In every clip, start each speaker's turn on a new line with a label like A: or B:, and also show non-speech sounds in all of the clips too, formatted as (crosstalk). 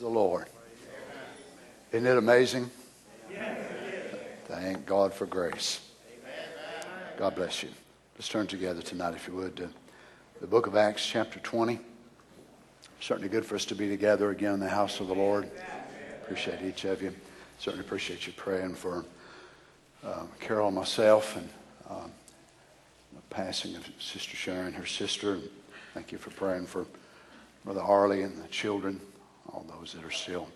A: The Lord. Isn't it amazing? Thank God for grace. God bless you. Let's turn together tonight, if you would, to the book of Acts, chapter 20. Certainly good for us to be together again in the house of the Lord. Appreciate each of you. Certainly appreciate you praying for uh, Carol and myself and um, the passing of Sister Sharon, her sister. Thank you for praying for Brother Arlie and the children, all those that are still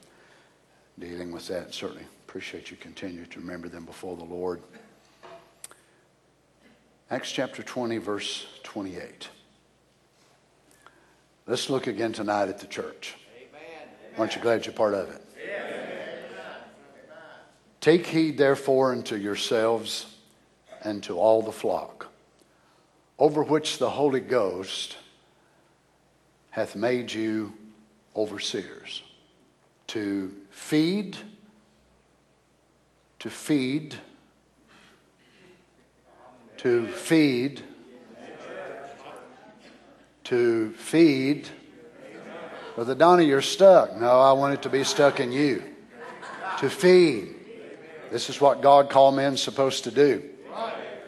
A: dealing with that. Certainly appreciate you continue to remember them before the Lord. Acts chapter 20, verse 28. Let's look again tonight at the church. Aren't you glad you're part of it? Take heed, therefore, unto yourselves and to all the flock, over which the Holy Ghost hath made you overseers, to feed, to feed, to feed, to feed. Brother Donnie, you're stuck. No, I want it to be stuck in you. To feed. This is what God called men supposed to do.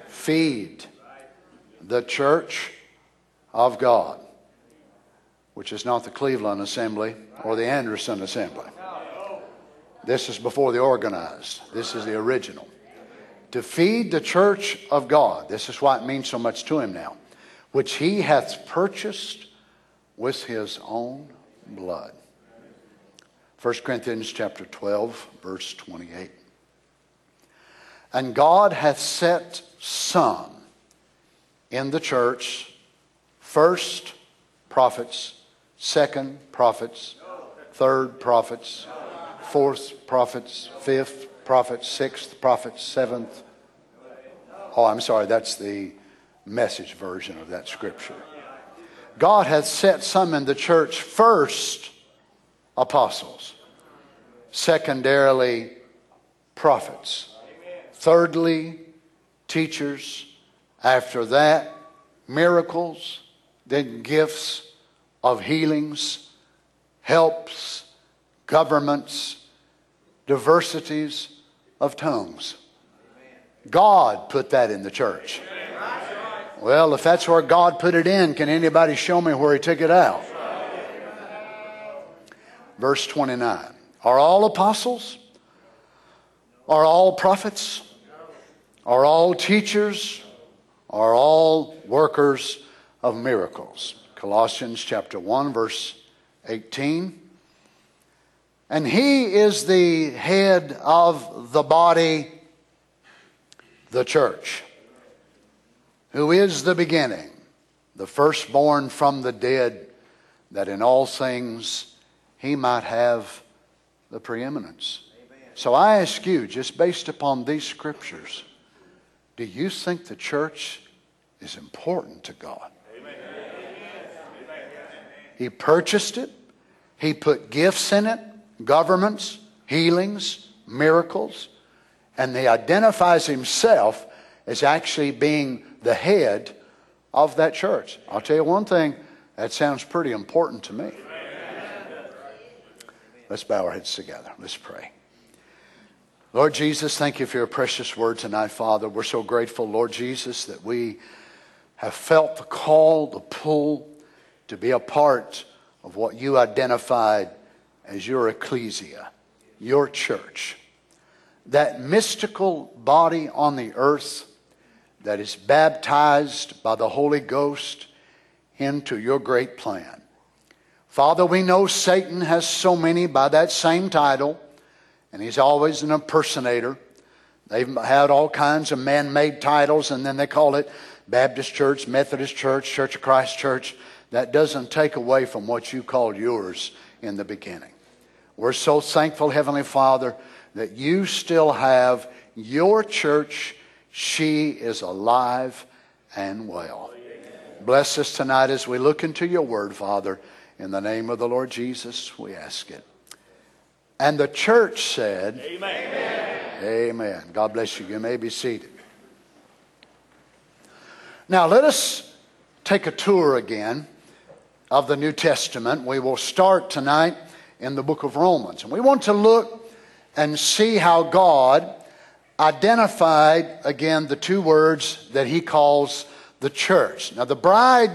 A: Feed the church of God, which is not the Cleveland Assembly or the Anderson Assembly. This is before the organized. This is the original. To feed the church of God. This is why it means so much to him now which he hath purchased with his own blood. 1 Corinthians chapter 12, verse 28. And God hath set some in the church, first prophets, second prophets, third prophets, fourth prophets, fifth prophets, sixth prophets, seventh. Oh, I'm sorry, that's the message version of that scripture. God hath set some in the church first apostles, secondarily prophets, thirdly teachers, after that miracles, then gifts of healings, helps, governments, diversities of tongues. God put that in the church. Well, if that's where God put it in, can anybody show me where He took it out? Verse 29 Are all apostles? Are all prophets? Are all teachers? Are all workers of miracles? Colossians chapter 1, verse 18. And he is the head of the body, the church who is the beginning, the firstborn from the dead, that in all things he might have the preeminence. Amen. So I ask you, just based upon these scriptures, do you think the church is important to God? He purchased it, He put gifts in it, governments, healings, miracles, and He identifies Himself as actually being the head of that church. I'll tell you one thing, that sounds pretty important to me. Let's bow our heads together. Let's pray. Lord Jesus, thank you for your precious word tonight, Father. We're so grateful, Lord Jesus, that we have felt the call, the pull to be a part of what you identified as your ecclesia, your church. That mystical body on the earth that is baptized by the Holy Ghost into your great plan. Father, we know Satan has so many by that same title, and he's always an impersonator. They've had all kinds of man made titles, and then they call it Baptist Church, Methodist Church, Church of Christ Church. That doesn't take away from what you called yours in the beginning. We're so thankful, Heavenly Father, that you still have your church she is alive and well. Bless us tonight as we look into your word, Father. In the name of the Lord Jesus, we ask it. And the church said, Amen. Amen. God bless you. You may be seated. Now, let us take a tour again of the New Testament. We will start tonight in the book of Romans. And we want to look and see how God identified again the two words that he calls the church. Now, the bride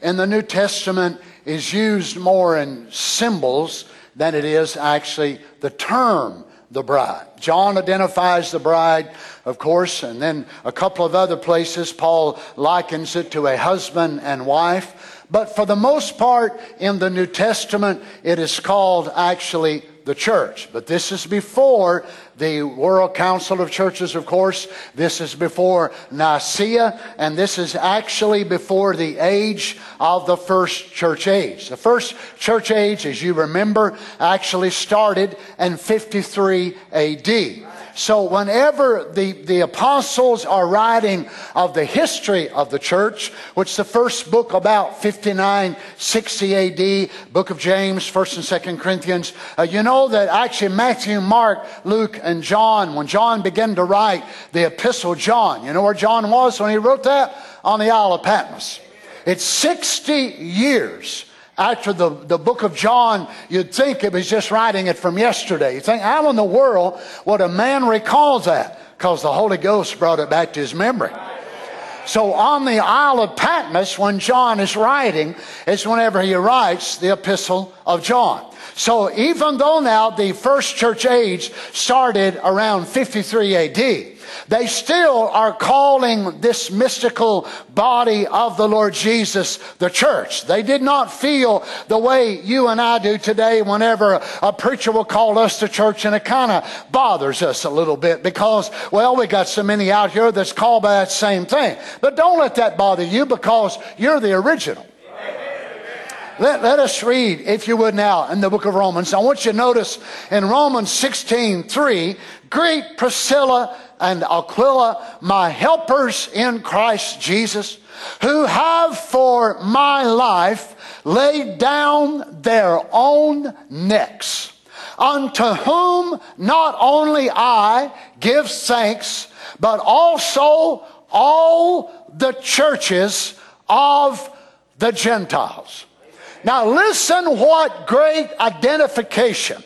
A: in the New Testament is used more in symbols than it is actually the term the bride. John identifies the bride, of course, and then a couple of other places Paul likens it to a husband and wife. But for the most part in the New Testament, it is called actually the church. But this is before the World Council of Churches, of course. This is before Nicaea, and this is actually before the age of the first church age. The first church age, as you remember, actually started in 53 AD. So whenever the, the apostles are writing of the history of the church, which the first book about 59, 60 AD, book of James, 1st and 2nd Corinthians, uh, you know that actually Matthew, Mark, Luke, and John, when John began to write the epistle John, you know where John was when he wrote that? On the Isle of Patmos. It's 60 years after the, the book of John, you'd think it was just writing it from yesterday. You think, how in the world would a man recall that? Because the Holy Ghost brought it back to his memory. So on the Isle of Patmos, when John is writing, is whenever he writes the epistle of John. So even though now the first church age started around 53 AD, they still are calling this mystical body of the Lord Jesus the church. They did not feel the way you and I do today whenever a preacher will call us the church and it kind of bothers us a little bit because, well, we got so many out here that's called by that same thing. But don't let that bother you because you're the original. Let, let, us read, if you would now, in the book of Romans. I want you to notice in Romans 16, 3, greet Priscilla and Aquila, my helpers in Christ Jesus, who have for my life laid down their own necks, unto whom not only I give thanks, but also all the churches of the Gentiles. Now listen what great identification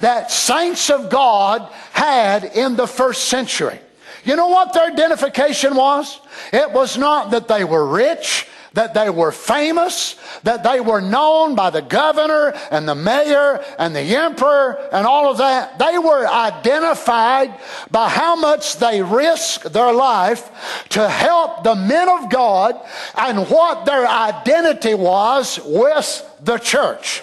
A: that saints of God had in the first century. You know what their identification was? It was not that they were rich, that they were famous, that they were known by the governor and the mayor and the emperor and all of that. They were identified by how much they risked their life to help the men of God and what their identity was with the church.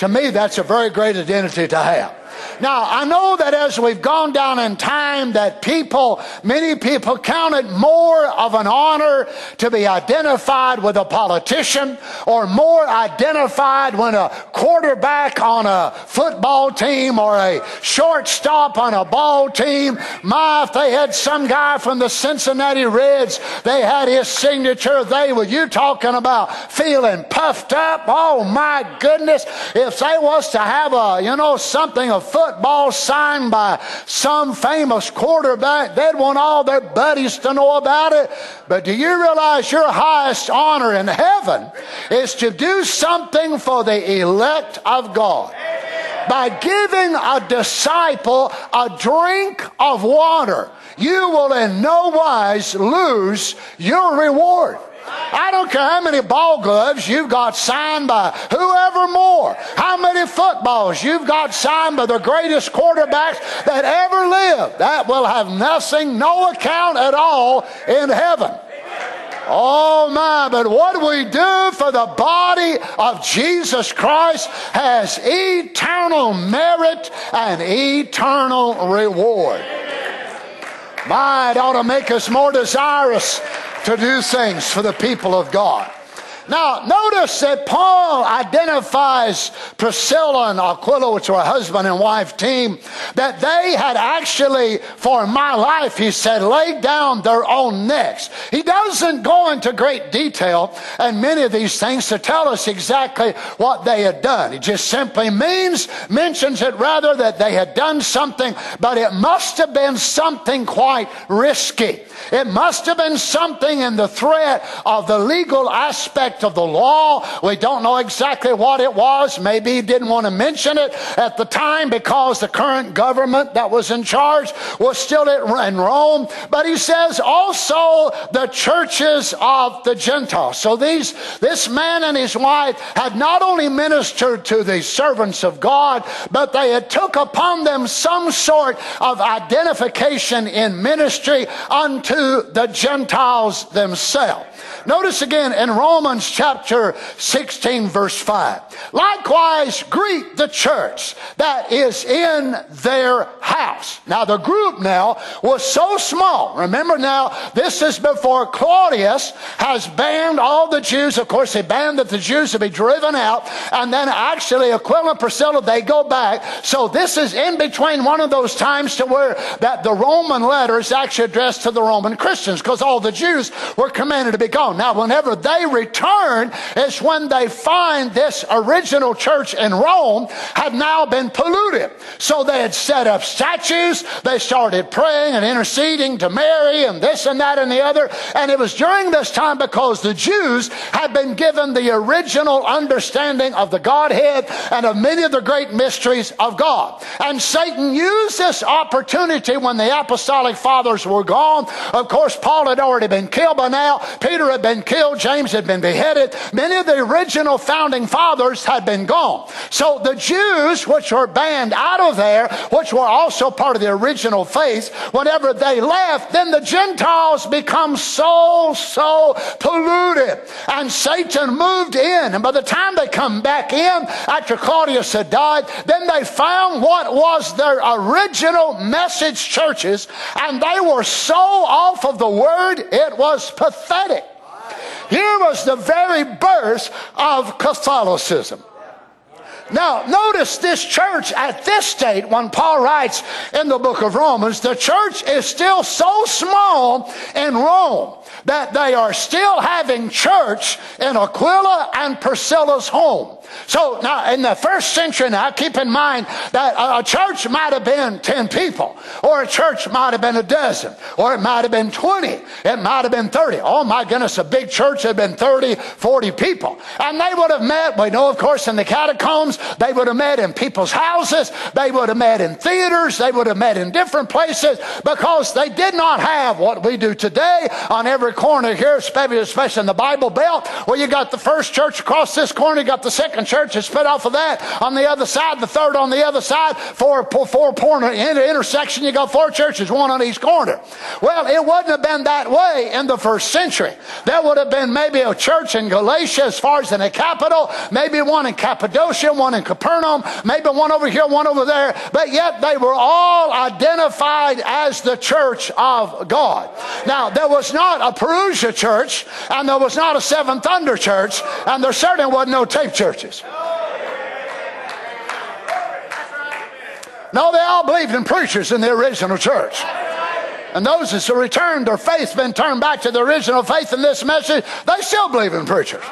A: To me, that's a very great identity to have. Now, I know that as we've gone down in time that people, many people count it more of an honor to be identified with a politician or more identified when a quarterback on a football team or a shortstop on a ball team. My, if they had some guy from the Cincinnati Reds, they had his signature. They were you talking about feeling puffed up. Oh my goodness. If they was to have a, you know, something of football signed by some famous quarterback, they'd want all their buddies to know about it. But do you realize your highest honor in heaven is to do something for the elect of God? By giving a disciple a drink of water, you will in no wise lose your reward. I don't care how many ball gloves you've got signed by whoever more, how many footballs you've got signed by the greatest quarterbacks that ever lived. That will have nothing, no account at all in heaven. Oh my, but what we do for the body of Jesus Christ has eternal merit and eternal reward. My, it ought to make us more desirous to do things for the people of God. Now, notice that Paul identifies Priscilla and Aquila, which were a husband and wife team, that they had actually, for my life, he said, laid down their own necks. He doesn't go into great detail and many of these things to tell us exactly what they had done. He just simply means, mentions it rather that they had done something, but it must have been something quite risky. It must have been something in the threat of the legal aspect of the law. We don't know exactly what it was. Maybe he didn't want to mention it at the time because the current government that was in charge was still in Rome. But he says also the churches of the Gentiles. So these, this man and his wife had not only ministered to the servants of God, but they had took upon them some sort of identification in ministry unto the Gentiles themselves. Notice again in Romans chapter 16, verse 5. Likewise, greet the church that is in their house. Now, the group now was so small. Remember now, this is before Claudius has banned all the Jews. Of course, he banned that the Jews would be driven out. And then actually, Aquila and Priscilla, they go back. So this is in between one of those times to where that the Roman letter is actually addressed to the Roman Christians because all the Jews were commanded to be gone. Now, whenever they return, is when they find this original church in Rome had now been polluted. So they had set up statues. They started praying and interceding to Mary and this and that and the other. And it was during this time because the Jews had been given the original understanding of the Godhead and of many of the great mysteries of God. And Satan used this opportunity when the apostolic fathers were gone. Of course, Paul had already been killed by now. Peter had been killed. James had been beheaded. Many of the original founding fathers had been gone. So the Jews, which were banned out of there, which were also part of the original faith, whenever they left, then the Gentiles become so, so polluted. And Satan moved in. And by the time they come back in, after Claudius had died, then they found what was their original message churches, and they were so off of the word, it was pathetic. Here was the very birth of Catholicism. Now, notice this church at this state, when Paul writes in the book of Romans, the church is still so small in Rome that they are still having church in Aquila and Priscilla's home. So now in the first century now, keep in mind that a church might have been 10 people, or a church might have been a dozen, or it might have been 20, it might have been 30. Oh my goodness, a big church had been 30, 40 people. And they would have met, we know of course in the catacombs, they would have met in people's houses, they would have met in theaters, they would have met in different places because they did not have what we do today on every corner here, especially in the Bible Belt, where you got the first church across this corner, you got the second church is split off of that. On the other side, the third on the other side, four, four corner intersection, you got four churches, one on each corner. Well, it wouldn't have been that way in the first century. There would have been maybe a church in Galatia as far as in the capital, maybe one in Cappadocia, one in Capernaum, maybe one over here, one over there, but yet they were all identified as the church of God. Now, there was not a Parousia church, and there was not a Seven Thunder church, and there certainly wasn't no tape churches. No, they all believed in preachers in the original church. And those that returned their faith, been turned back to the original faith in this message, they still believe in preachers.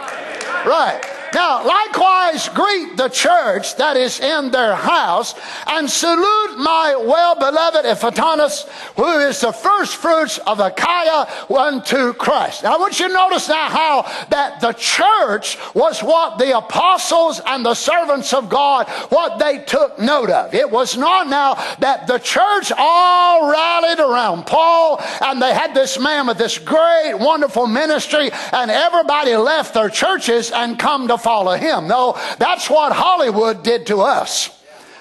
A: Right. Now, likewise, greet the church that is in their house, and salute my well beloved Epaenetus, who is the first fruits of Achaia unto Christ. Now, I want you to notice now how that the church was what the apostles and the servants of God, what they took note of. It was not now that the church all rallied around Paul, and they had this man with this great, wonderful ministry, and everybody left their churches and come to follow him. No, that's what Hollywood did to us.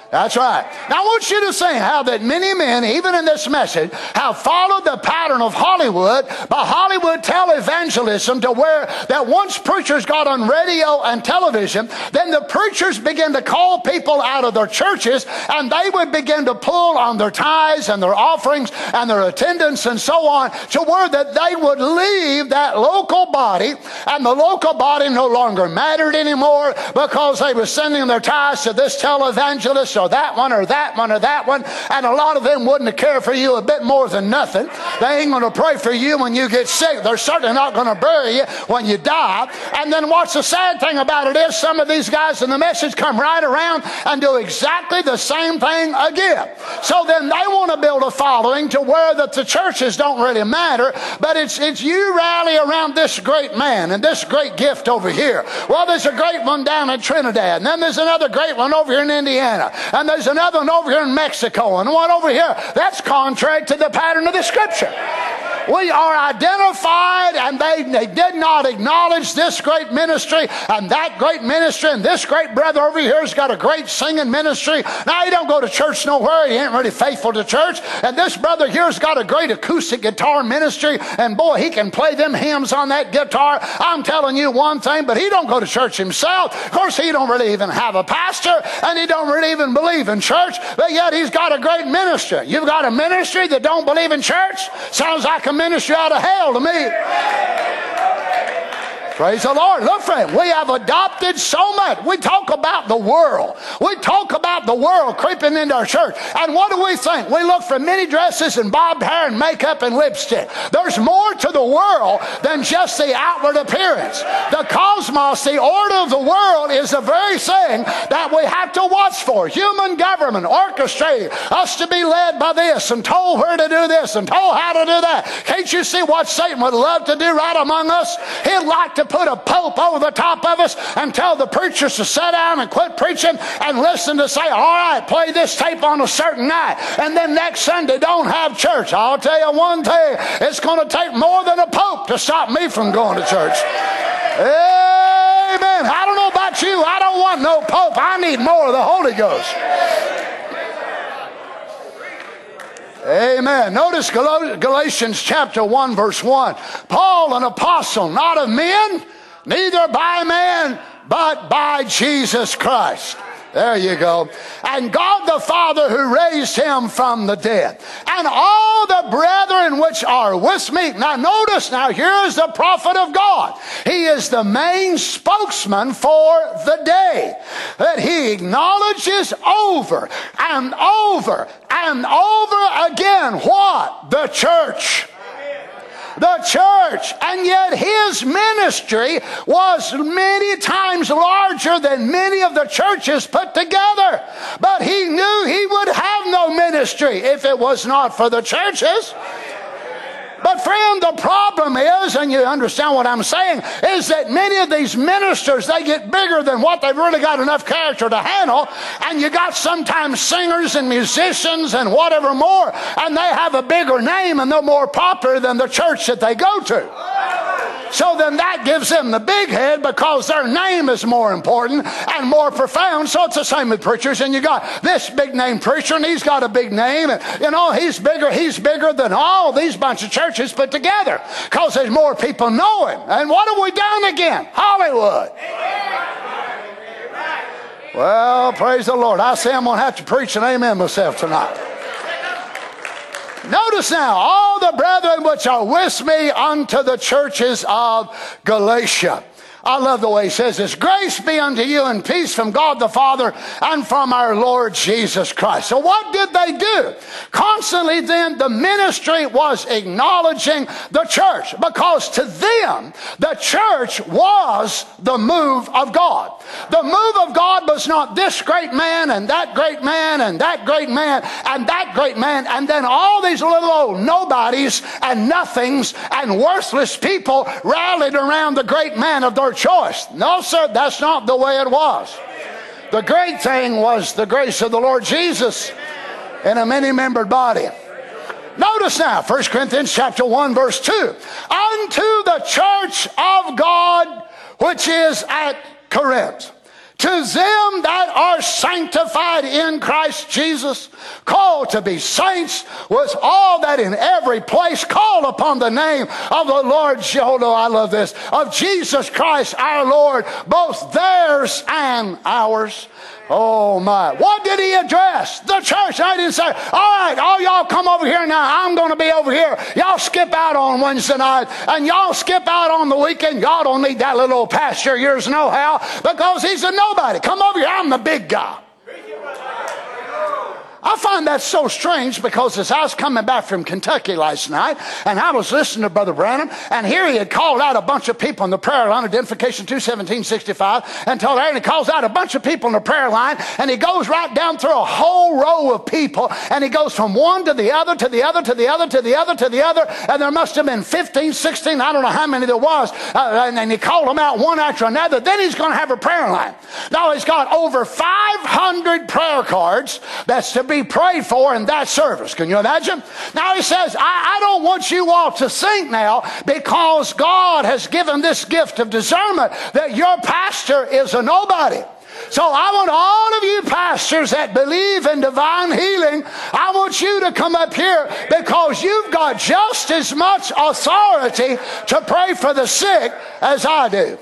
A: That's right. Now I want you to see how that many men, even in this message, have followed the pattern of Hollywood by Hollywood televangelism to where that once preachers got on radio and television, then the preachers began to call people out of their churches and they would begin to pull on their tithes and their offerings and their attendance and so on to where that they would leave that local body and the local body no longer mattered anymore because they were sending their tithes to this televangelist or that one or that one or that one, and a lot of them wouldn't care for you a bit more than nothing. They ain't going to pray for you when you get sick. They're certainly not going to bury you when you die. And then what's the sad thing about it is some of these guys in the message come right around and do exactly the same thing again. So then they want to build a following to where that the churches don't really matter, but it's it's you rally around this great man and this great gift over here. Well, there's a great one down in Trinidad, and then there's another great one over here in Indiana, and there's another one over here in Mexico, and one over here. That's contrary to the pattern of the scripture. We are identified, and they, they did not acknowledge this great ministry and that great ministry, and this great brother over here has got a great singing ministry. Now, he don't go to church nowhere. He ain't really faithful to church. And this brother here's got a great acoustic guitar ministry, and boy, he can play them hymns on that guitar. I'm telling you one thing, but he don't go to church himself. Of course, he don't really even have a pastor, and he don't really even believe in church, but yet he's got a great ministry. You've got a ministry that don't believe in church? Sounds like a ministry out of hell to me. Praise the Lord. Look, friend, we have adopted so much. We talk about the world. We talk about the world creeping into our church. And what do we think? We look for mini dresses and bobbed hair and makeup and lipstick. There's more to the world than just the outward appearance. The cosmos, the order of the world, is the very thing that we have to watch for. Human government orchestrating us to be led by this and told where to do this and told how to do that. Can't you see what Satan would love to do right among us? He'd like to put a pope over the top of us and tell the preachers to sit down and quit preaching and listen to say, all right, play this tape on a certain night. And then next Sunday, don't have church. I'll tell you one thing, it's going to take more than a pope to stop me from going to church. Amen. I don't know about you. I don't want no pope. I need more of the Holy Ghost. Amen. Notice Galatians chapter 1, verse 1. Paul, an apostle, not of men, neither by man, but by Jesus Christ. There you go. And God the Father who raised him from the dead. And all the brethren which are with me. Now notice now, here is the prophet of God. He is the main spokesman for the day. That he acknowledges over and over and over again what? The church the church. And yet his ministry was many times larger than many of the churches put together. But he knew he would have no ministry if it was not for the churches. But, friend, the problem is, and you understand what I'm saying, is that many of these ministers, they get bigger than what they've really got enough character to handle. And you got sometimes singers and musicians and whatever more, and they have a bigger name and they're more popular than the church that they go to. So then that gives them the big head because their name is more important and more profound. So it's the same with preachers. And you got this big name preacher, and he's got a big name. And, you know, he's bigger. He's bigger than all these bunch of churches put together because there's more people know him. And what have we done again? Hollywood. Well, praise the Lord. I say I'm going to have to preach an amen myself tonight. Notice now, all the brethren which are with me unto the churches of Galatia. I love the way he says this. Grace be unto you and peace from God the Father and from our Lord Jesus Christ. So what did they do? Constantly then the ministry was acknowledging the church because to them the church was the move of God. The move of God was not this great man and that great man and that great man and that great man and then all these little old nobodies and nothings and worthless people rallied around the great man of their choice. No, sir, that's not the way it was. The great thing was the grace of the Lord Jesus in a many membered body. Notice now, 1 Corinthians chapter 1, verse 2. Unto the church of God which is at Corinth to them that are sanctified in Christ Jesus, called to be saints, was all that in every place called upon the name of the Lord, oh I love this, of Jesus Christ our Lord, both theirs and ours. Oh my. What did he address? The church. I didn't say, all right, all y'all come over here now. I'm going to be over here. Y'all skip out on Wednesday night and y'all skip out on the weekend. Y'all don't need that little old pastor yours know how because he's a nobody. Come over here. I'm the big guy. Find that so strange because as I was coming back from Kentucky last night and I was listening to Brother Branham and here he had called out a bunch of people in the prayer line, identification 21765, and told Aaron he calls out a bunch of people in the prayer line and he goes right down through a whole row of people and he goes from one to the other to the other to the other to the other to the other and there must have been 15, 16, I don't know how many there was. Uh, and then he called them out one after another. Then he's going to have a prayer line. Now he's got over 500 prayer cards that's to be prayed for in that service. Can you imagine? Now he says, I, I don't want you all to think now because God has given this gift of discernment that your pastor is a nobody. So I want all of you pastors that believe in divine healing, I want you to come up here because you've got just as much authority to pray for the sick as I do.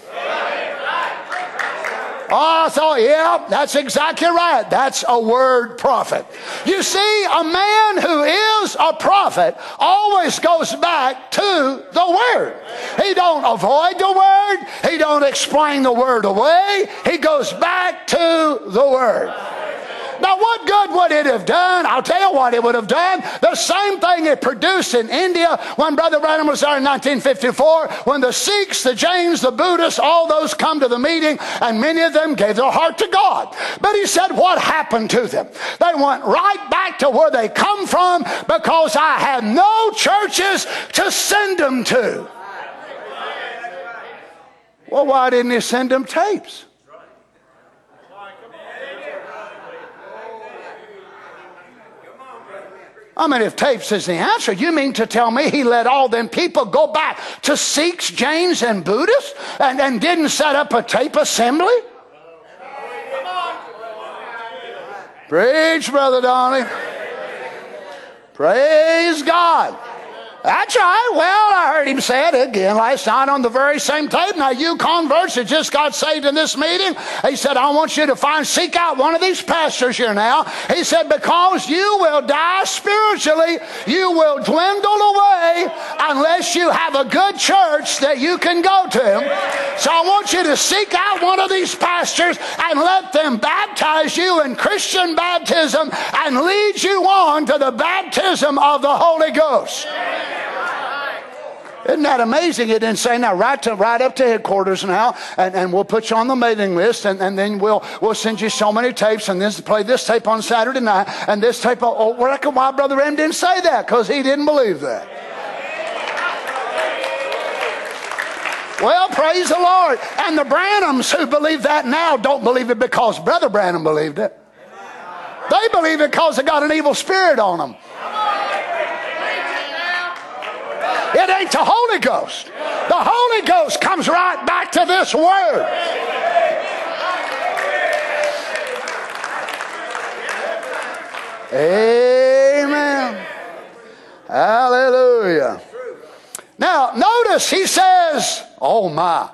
A: Oh, thought, yeah, that's exactly right. That's a word prophet. You see, a man who is a prophet always goes back to the word. He don't avoid the word. He don't explain the word away. He goes back to the word. Now, what good would it have done? I'll tell you what it would have done. The same thing it produced in India when Brother Branham was there in 1954, when the Sikhs, the Jains, the Buddhists, all those come to the meeting, and many of them gave their heart to God. But he said, what happened to them? They went right back to where they come from because I had no churches to send them to. Well, why didn't he send them tapes? I mean, if tapes is the answer, you mean to tell me he let all them people go back to Sikhs, Jains, and Buddhists and, and didn't set up a tape assembly? Preach, Brother Donnie. Praise God. That's right. Well, I heard him say it again last night on the very same tape. Now, you converts that just got saved in this meeting, he said, I want you to find, seek out one of these pastors here now. He said, because you will die spiritually, you will dwindle away unless you have a good church that you can go to. So I want you to seek out one of these pastors and let them baptize you in Christian baptism and lead you on to the baptism of the Holy Ghost. Isn't that amazing? It didn't say now right to right up to headquarters now, and, and we'll put you on the mailing list, and, and then we'll we'll send you so many tapes, and then play this tape on Saturday night, and this tape. Oh, well, why Brother M didn't say that? Because he didn't believe that. Well, praise the Lord. And the Branhams who believe that now don't believe it because Brother Branham believed it. They believe it because they got an evil spirit on them. It ain't the Holy Ghost. The Holy Ghost comes right back to this Word. Amen. Hallelujah. Now, notice he says, Oh my,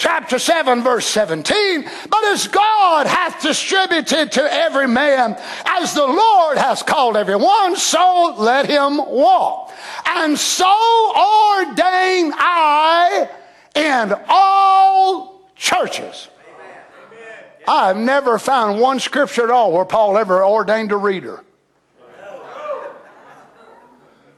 A: chapter 7, verse 17. But as God hath distributed to every man, as the Lord has called everyone, so let him walk. And so ordain I in all churches. I've never found one scripture at all where Paul ever ordained a reader.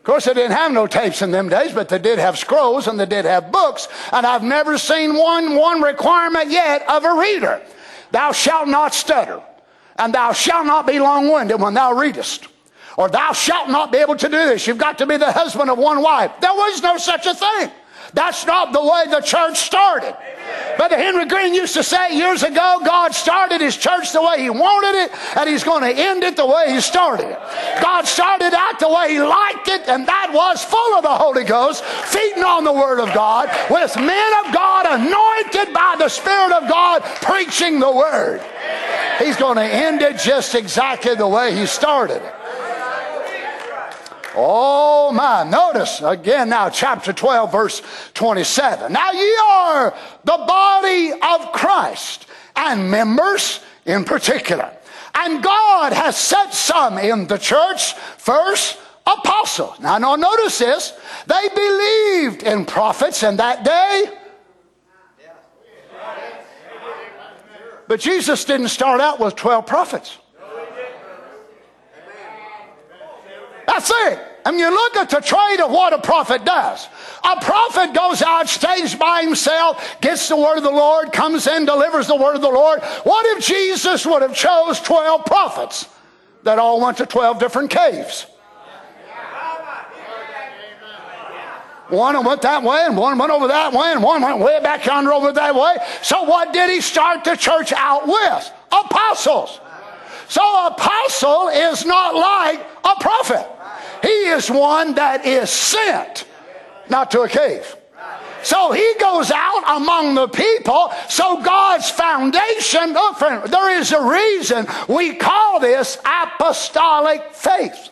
A: Of course, they didn't have no tapes in them days, but they did have scrolls and they did have books. And I've never seen one, one requirement yet of a reader. Thou shalt not stutter, and thou shalt not be long winded when thou readest. Or thou shalt not be able to do this. You've got to be the husband of one wife. There was no such a thing. That's not the way the church started. Brother Henry Green used to say years ago, God started his church the way he wanted it, and he's going to end it the way he started it. God started out the way he liked it, and that was full of the Holy Ghost, feeding on the Word of God, with men of God anointed by the Spirit of God, preaching the Word. He's going to end it just exactly the way he started it. Oh my. Notice again now, chapter 12, verse 27. Now ye are the body of Christ and members in particular. And God has set some in the church, first apostles. Now, now notice this. They believed in prophets in that day. But Jesus didn't start out with 12 prophets. That's it. And you look at the trade of what a prophet does. A prophet goes out, stays by himself, gets the word of the Lord, comes in, delivers the word of the Lord. What if Jesus would have chose 12 prophets that all went to 12 different caves? One went that way, and one went over that way, and one went way back yonder over that way. So, what did he start the church out with? Apostles. So, apostle is not like a prophet. He is one that is sent, not to a cave. So he goes out among the people. So God's foundation, look, friend, there is a reason we call this apostolic faith.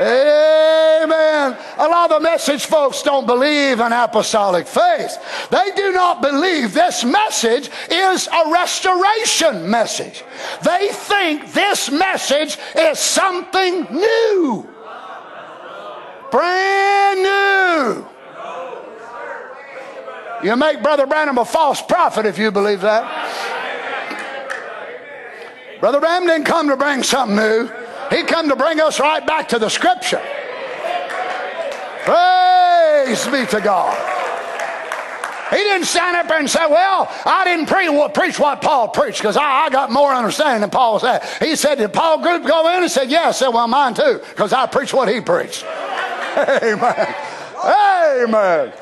A: Amen. A lot of the message folks don't believe in apostolic faith. They do not believe this message is a restoration message. They think this message is something new. Brand new. You make Brother Branham a false prophet if you believe that. Brother Branham didn't come to bring something new. He come to bring us right back to the scripture. Praise be to God. He didn't stand up there and say, Well, I didn't pre- preach what Paul preached because I, I, got more understanding than Paul said. He said, Did Paul group go in? and said, Yeah. I said, Well, mine too, because I preached what he preached. (laughs) Amen. Amen.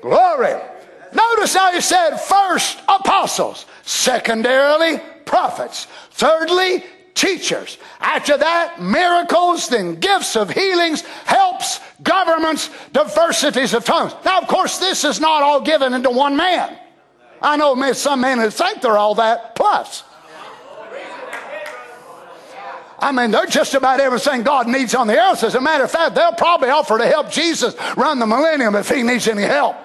A: Glory. Notice how he said, First, apostles. Secondarily, prophets. Thirdly, teachers. After that, miracles, then gifts of healings, helps, governments, diversities of tongues. Now, of course, this is not all given into one man. I know some men who think they're all that plus. I mean, they're just about everything God needs on the earth. As a matter of fact, they'll probably offer to help Jesus run the millennium if he needs any help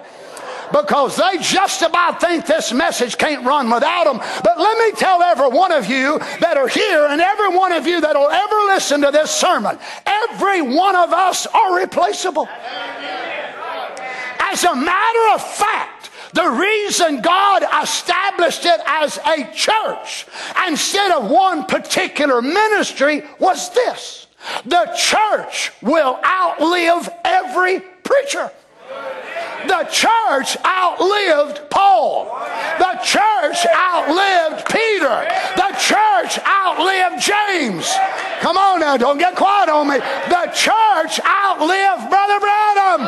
A: because they just about think this message can't run without them. But let me tell every one of you that are here and every one of you that will ever listen to this sermon, every one of us are replaceable. As a matter of fact, the reason God established it as a church instead of one particular ministry was this. The church will outlive every preacher. The church outlived Paul. The church outlived Peter. The church outlived James. Come on now, don't get quiet on me. The church outlived Brother Branham.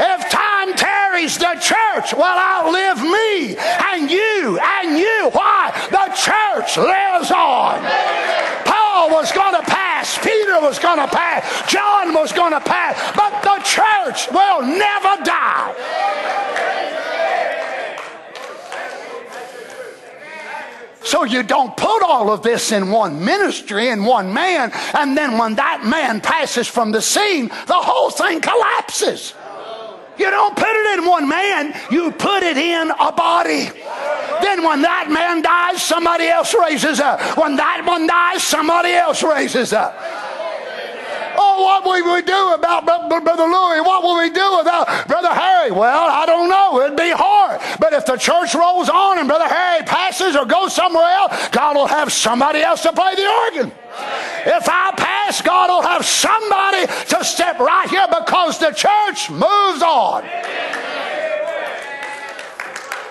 A: If time tarries, the church will outlive me and you and you. Why? The church lives on. Paul was going to pass, Peter was going to pass, John was going to pass, but the church will never die. So you don't put all of this in one ministry, in one man, and then when that man passes from the scene, the whole thing collapses. You don't put it in one man, you put it in a body. Then when that man dies, somebody else raises up. When that one dies, somebody else raises up. Oh, what will we do about Brother Louis? What will we do without Brother Harry? Well, I don't know. It'd be hard. But if the church rolls on and Brother Harry passes or goes somewhere else, God will have somebody else to play the organ. If I pass, God will have somebody to step right here because the church moves on.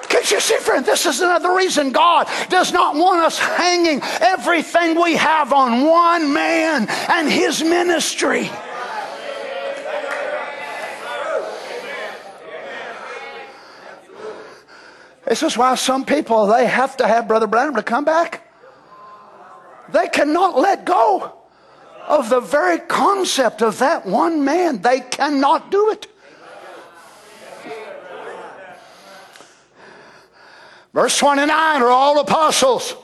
A: Can't you see, friend? This is another reason God does not want us hanging everything we have on one man and his ministry. This is why some people they have to have Brother Branham to come back. They cannot let go of the very concept of that one man. They cannot do it. Verse 29 are all apostles,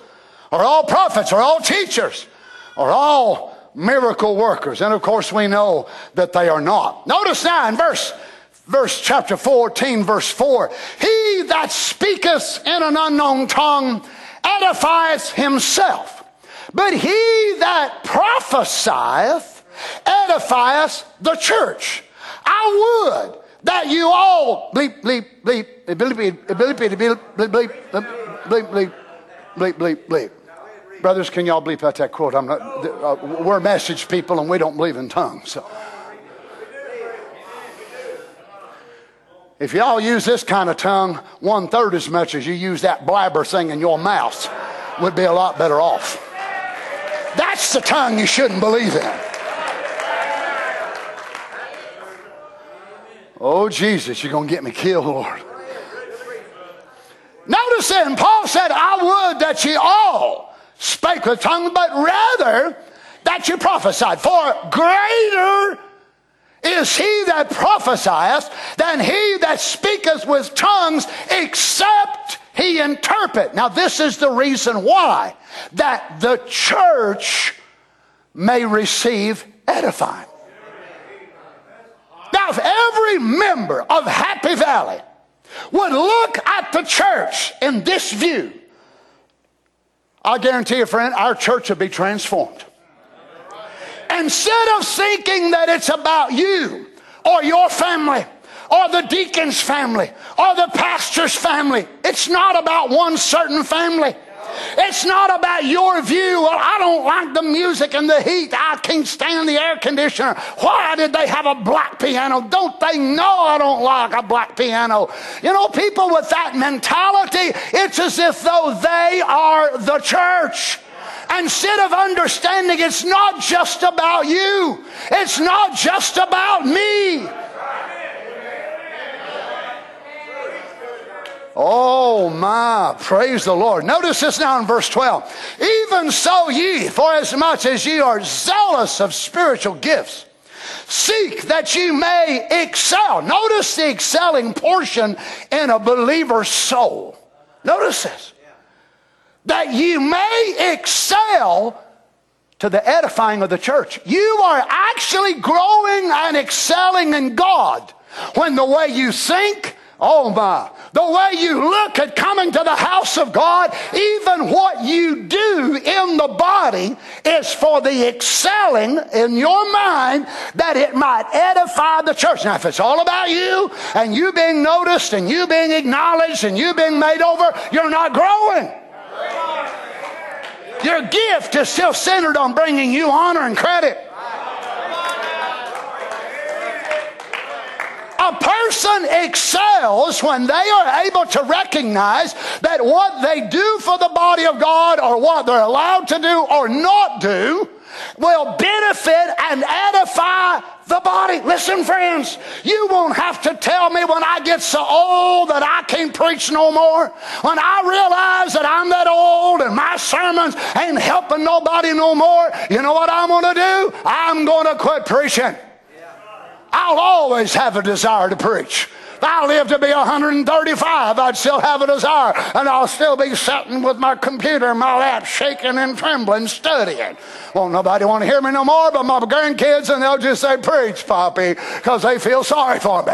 A: are all prophets, are all teachers, are all miracle workers. And of course, we know that they are not. Notice now in verse verse chapter 14 verse 4 he that speaketh in an unknown tongue edifieth himself but he that prophesieth edifieth the church. I would that you all bleep, bleep, bleep, bleep, bleep, bleep, bleep, bleep, bleep, bleep, bleep, bleep. Brothers, can y'all bleep out that quote? I'm not, uh, we're message people and we don't believe in tongues. So. If y'all use this kind of tongue one third as much as you use that blabber thing in your mouth, would be a lot better off. That's the tongue you shouldn't believe in. Oh, Jesus, you're going to get me killed, Lord. Notice then, Paul said, I would that ye all spake with tongues, but rather that you prophesied. For greater is he that prophesieth than he that speaketh with tongues, except he interpret. Now, this is the reason why that the church may receive edifying. Now, if every member of Happy Valley would look at the church in this view, I guarantee you, friend, our church would be transformed. Instead of thinking that it's about you or your family or the deacon's family or the pastor's family, it's not about one certain family. It's not about your view. Well, I don't like the music and the heat. I can't stand the air conditioner. Why did they have a black piano? Don't they know I don't like a black piano? You know, people with that mentality, it's as if though they are the church instead of understanding it's not just about you, it's not just about me. Oh my, praise the Lord. Notice this now in verse 12. Even so ye, for as much as ye are zealous of spiritual gifts, seek that ye may excel. Notice the excelling portion in a believer's soul. Notice this. That you may excel to the edifying of the church. You are actually growing and excelling in God when the way you think, Oh my. The way you look at coming to the house of God, even what you do in the body is for the excelling in your mind that it might edify the church. Now, if it's all about you and you being noticed and you being acknowledged and you being made over, you're not growing. Your gift is still centered on bringing you honor and credit. A person excels when they are able to recognize that what they do for the body of God or what they're allowed to do or not do will benefit and edify the body. Listen, friends, you won't have to tell me when I get so old that I can't preach no more. When I realize that I'm that old and my sermons ain't helping nobody no more, you know what I'm going to do? I'm going to quit preaching. I'll always have a desire to preach. If I live to be 135, I'd still have a desire, and I'll still be sitting with my computer in my lap, shaking and trembling, studying. Won't nobody want to hear me no more but my grandkids, and they'll just say, Preach, Poppy, because they feel sorry for me.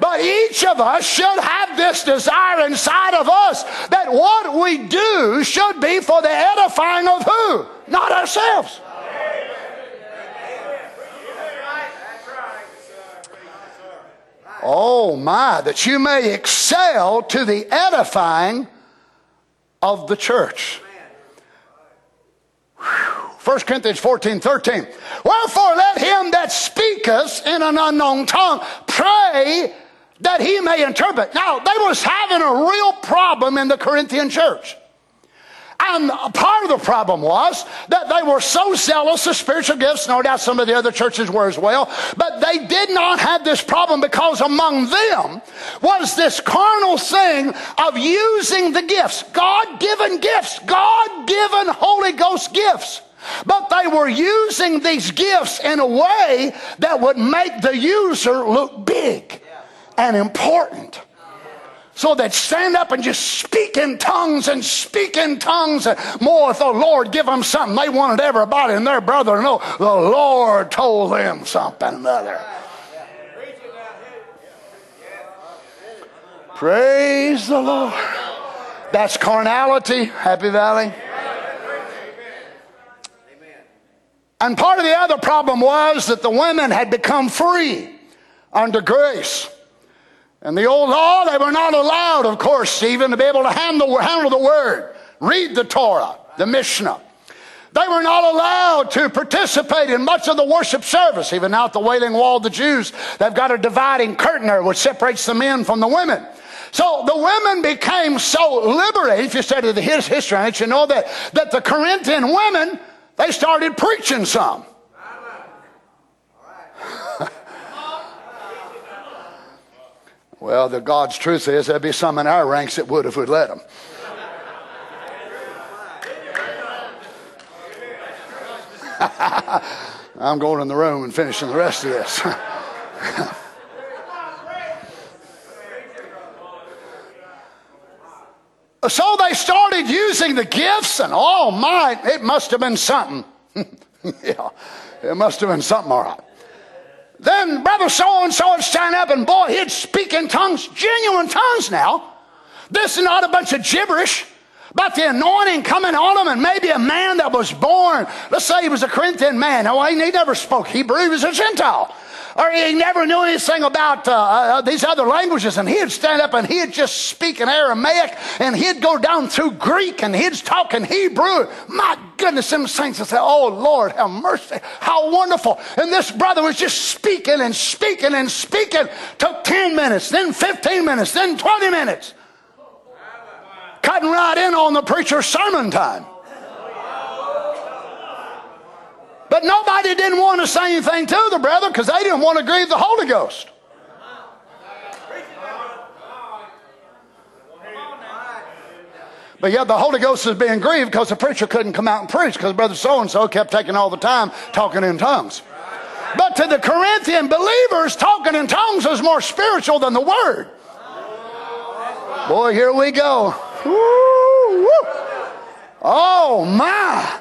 A: But each of us should have this desire inside of us that what we do should be for the edifying of who? Not ourselves. Oh my, that you may excel to the edifying of the church. 1 Corinthians 14, 13. Wherefore let him that speaketh in an unknown tongue pray that he may interpret. Now, they was having a real problem in the Corinthian church. And part of the problem was that they were so zealous of spiritual gifts, no doubt some of the other churches were as well, but they did not have this problem because among them was this carnal thing of using the gifts, God given gifts, God given Holy Ghost gifts. But they were using these gifts in a way that would make the user look big and important. So they'd stand up and just speak in tongues and speak in tongues. More if the Lord give them something. They wanted everybody and their brother to know the Lord told them something or other. Praise the Lord. That's carnality, Happy Valley. And part of the other problem was that the women had become free under grace. And the old law, they were not allowed, of course, Stephen, to be able to handle, handle the word, read the Torah, the Mishnah. They were not allowed to participate in much of the worship service. Even out the Wailing Wall the Jews, they've got a dividing curtain there which separates the men from the women. So the women became so liberated. If you study the history it, you know that, that the Corinthian women, they started preaching some. Well, the God's truth is there'd be some in our ranks that would if we'd let them. (laughs) I'm going in the room and finishing the rest of this. (laughs) so they started using the gifts, and oh my, it must have been something. (laughs) yeah, it must have been something, all right. Then brother so and so would stand up, and boy, he'd speak in tongues, genuine tongues now. This is not a bunch of gibberish about the anointing coming on him, and maybe a man that was born, let's say he was a Corinthian man. Oh, he never spoke Hebrew, he was a Gentile. Or he never knew anything about uh, uh, these other languages, and he'd stand up and he'd just speak in Aramaic, and he'd go down through Greek, and he'd talk in Hebrew. My goodness, them saints would say, Oh Lord, have mercy. How wonderful. And this brother was just speaking and speaking and speaking. Took 10 minutes, then 15 minutes, then 20 minutes cutting right in on the preacher's sermon time. But nobody didn't want to say anything to the brother because they didn't want to grieve the Holy Ghost. But yet the Holy Ghost is being grieved because the preacher couldn't come out and preach because brother so and so kept taking all the time talking in tongues. But to the Corinthian believers, talking in tongues was more spiritual than the word. Boy, here we go. Oh, my.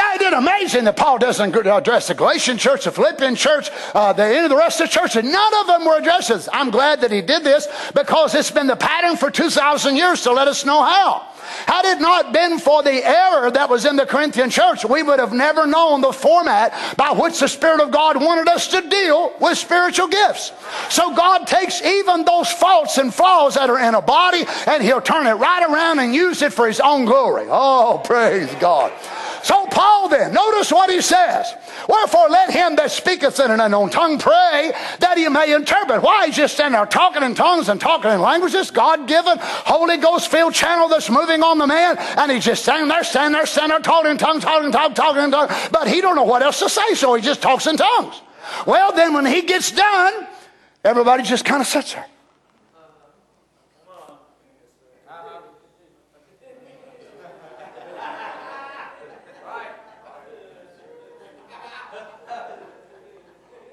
A: Now, it is amazing that Paul doesn't address the Galatian church, the Philippian church, uh, the end of the rest of the church, and none of them were addressed. I'm glad that he did this because it's been the pattern for 2,000 years to let us know how. Had it not been for the error that was in the Corinthian church, we would have never known the format by which the Spirit of God wanted us to deal with spiritual gifts. So God takes even those faults and flaws that are in a body and He'll turn it right around and use it for His own glory. Oh, praise God. So Paul then, notice what he says. Wherefore let him that speaketh in an unknown tongue pray that he may interpret. Why? He's just standing there talking in tongues and talking in languages, God given, Holy Ghost filled channel that's moving on the man, and he's just standing there, standing there, standing there, talking in tongues, talking in tongues, talking in tongues, but he don't know what else to say, so he just talks in tongues. Well, then when he gets done, everybody just kind of sits there.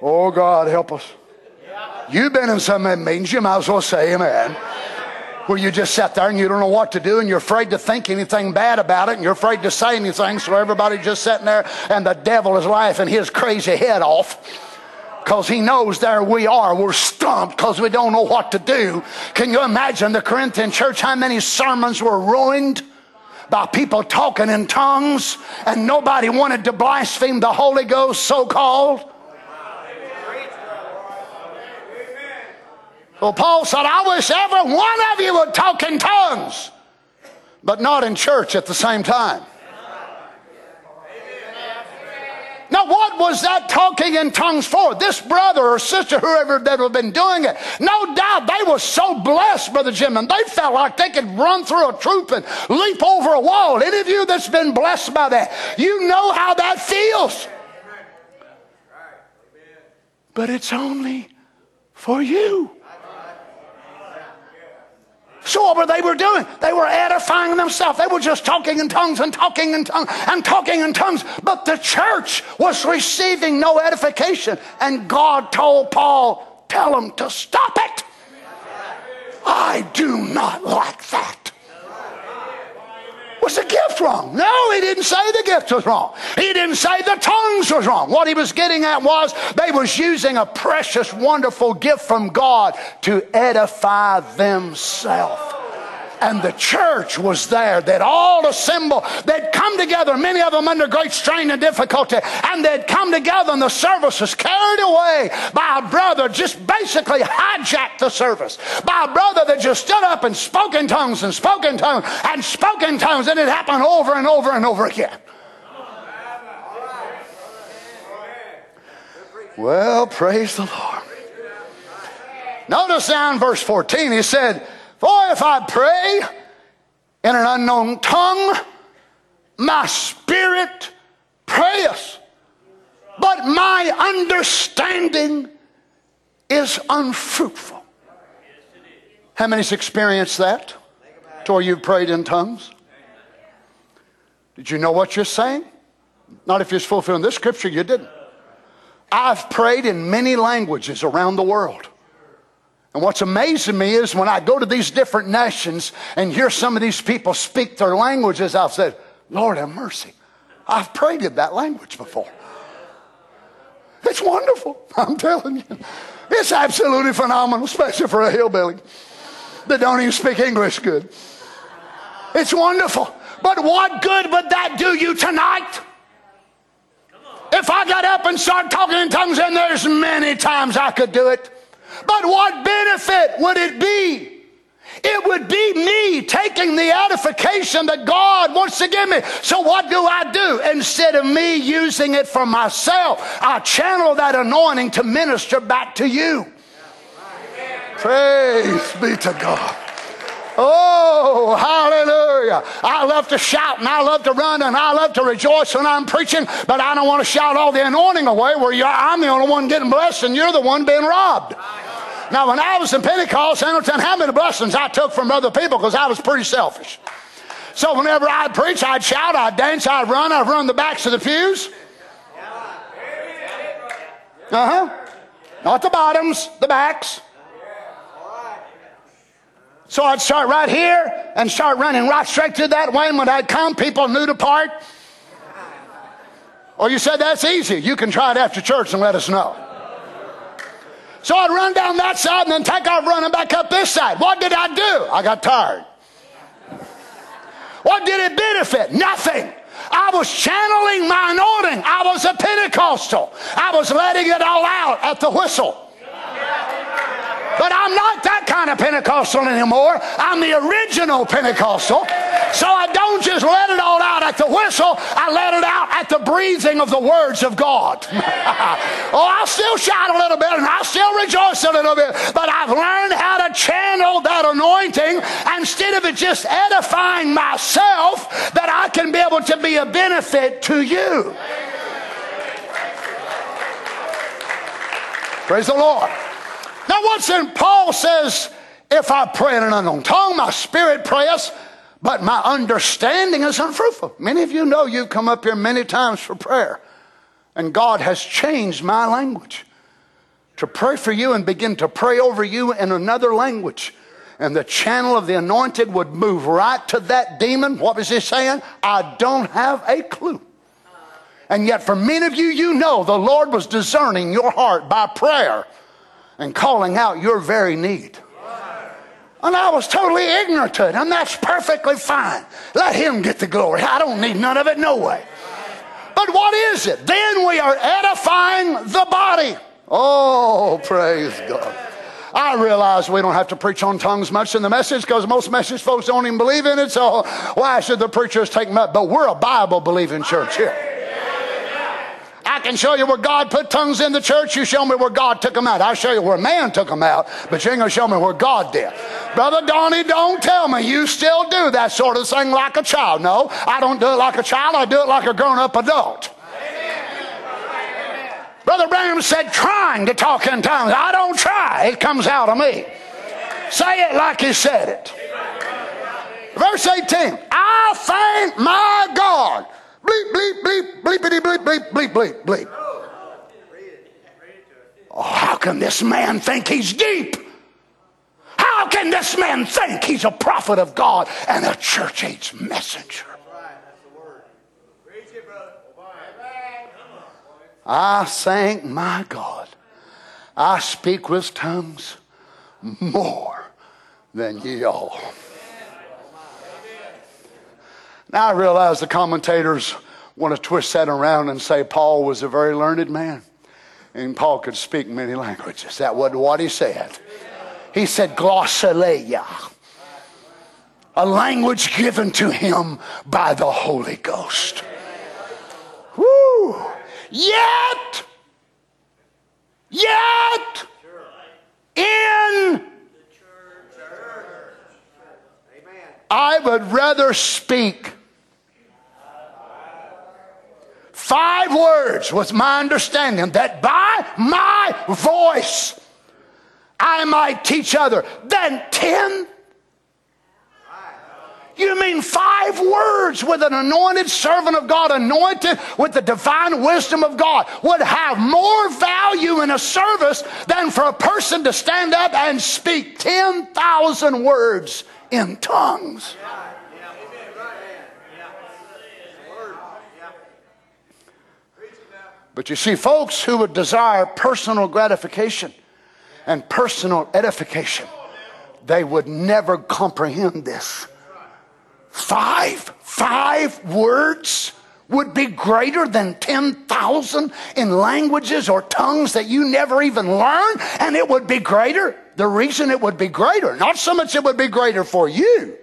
A: Oh, God, help us. You've been in some meetings, you might as well say amen. Where you just sat there and you don't know what to do and you're afraid to think anything bad about it and you're afraid to say anything, so everybody just sitting there and the devil is laughing his crazy head off because he knows there we are. We're stumped because we don't know what to do. Can you imagine the Corinthian church? How many sermons were ruined by people talking in tongues and nobody wanted to blaspheme the Holy Ghost, so called? Well, Paul said, I wish every one of you would talk in tongues, but not in church at the same time. Now, what was that talking in tongues for? This brother or sister, whoever that have been doing it, no doubt they were so blessed, Brother Jim, and they felt like they could run through a troop and leap over a wall. Any of you that's been blessed by that, you know how that feels. But it's only for you. So what were they were doing? They were edifying themselves. They were just talking in tongues and talking in tongues and talking in tongues. But the church was receiving no edification. And God told Paul, tell them to stop it. I do not like that. Was the gift wrong? No, he didn't say the gift was wrong. He didn't say the tongues was wrong. What he was getting at was they was using a precious, wonderful gift from God to edify themselves and the church was there. They'd all assembled. They'd come together, many of them under great strain and difficulty. And they'd come together, and the service was carried away by a brother just basically hijacked the service. By a brother that just stood up and spoke in tongues and spoke in tongues and spoke in tongues. And it happened over and over and over again. Well, praise the Lord. Notice down verse 14, he said, for if I pray in an unknown tongue, my spirit prayeth, but my understanding is unfruitful. How many's experienced that? Where you've prayed in tongues? Did you know what you're saying? Not if you're fulfilling this scripture, you didn't. I've prayed in many languages around the world. And what's amazing me is when I go to these different nations and hear some of these people speak their languages, I've said, Lord have mercy. I've prayed in that language before. It's wonderful. (laughs) I'm telling you. It's absolutely phenomenal, especially for a hillbilly that don't even speak English good. It's wonderful. But what good would that do you tonight? If I got up and started talking in tongues, and there's many times I could do it, but what benefit would it be? It would be me taking the edification that God wants to give me. So what do I do? Instead of me using it for myself, I channel that anointing to minister back to you. Praise be to God. Oh, hallelujah. I love to shout and I love to run and I love to rejoice when I'm preaching, but I don't want to shout all the anointing away where I'm the only one getting blessed and you're the one being robbed. Now, when I was in Pentecost, I don't tell how many blessings I took from other people because I was pretty selfish. So whenever I'd preach, I'd shout, I'd dance, I'd run, I'd run the backs of the pews. Uh huh. Not the bottoms, the backs. So I'd start right here and start running right straight to that way. And when I'd come, people knew to part. Or you said that's easy. You can try it after church and let us know. So I'd run down that side and then take off running back up this side. What did I do? I got tired. What did it benefit? Nothing. I was channeling my anointing. I was a Pentecostal. I was letting it all out at the whistle. But I'm not that kind of Pentecostal anymore. I'm the original Pentecostal. So I don't just let it all out at the whistle, I let it out at the breathing of the words of God. (laughs) oh, I'll still shout a little bit and I'll still rejoice a little bit, but I've learned how to channel that anointing instead of it just edifying myself, that I can be able to be a benefit to you. Praise the Lord. Now, what's in Paul says, if I pray in an unknown tongue, my spirit prays, but my understanding is unfruitful. Many of you know you've come up here many times for prayer, and God has changed my language to pray for you and begin to pray over you in another language. And the channel of the anointed would move right to that demon. What was he saying? I don't have a clue. And yet, for many of you, you know the Lord was discerning your heart by prayer and calling out your very need. And I was totally ignorant to it, and that's perfectly fine. Let him get the glory. I don't need none of it, no way. But what is it? Then we are edifying the body. Oh, praise God. I realize we don't have to preach on tongues much in the message because most message folks don't even believe in it. So why should the preachers take up? But we're a Bible believing church here. I can show you where God put tongues in the church. You show me where God took them out. I'll show you where man took them out, but you ain't going to show me where God did. Brother Donnie, don't tell me you still do that sort of thing like a child. No, I don't do it like a child. I do it like a grown up adult. Brother Branham said, trying to talk in tongues. I don't try, it comes out of me. Say it like he said it. Verse 18 I thank my God bleep, bleep, bleep, bleepity, bleep, bleep, bleep, bleep, bleep. Oh, how can this man think he's deep? How can this man think he's a prophet of God and a church age messenger? I thank my God. I speak with tongues more than ye all. Now I realize the commentators want to twist that around and say Paul was a very learned man and Paul could speak many languages. That wasn't what he said. He said glossolalia, a language given to him by the Holy Ghost. Woo! Yet, yet, in I would rather speak five words was my understanding that by my voice I might teach other than ten you mean five words with an anointed servant of God, anointed with the divine wisdom of God, would have more value in a service than for a person to stand up and speak 10,000 words in tongues? But you see, folks who would desire personal gratification and personal edification, they would never comprehend this. Five, five words would be greater than 10,000 in languages or tongues that you never even learn, and it would be greater. The reason it would be greater, not so much it would be greater for you.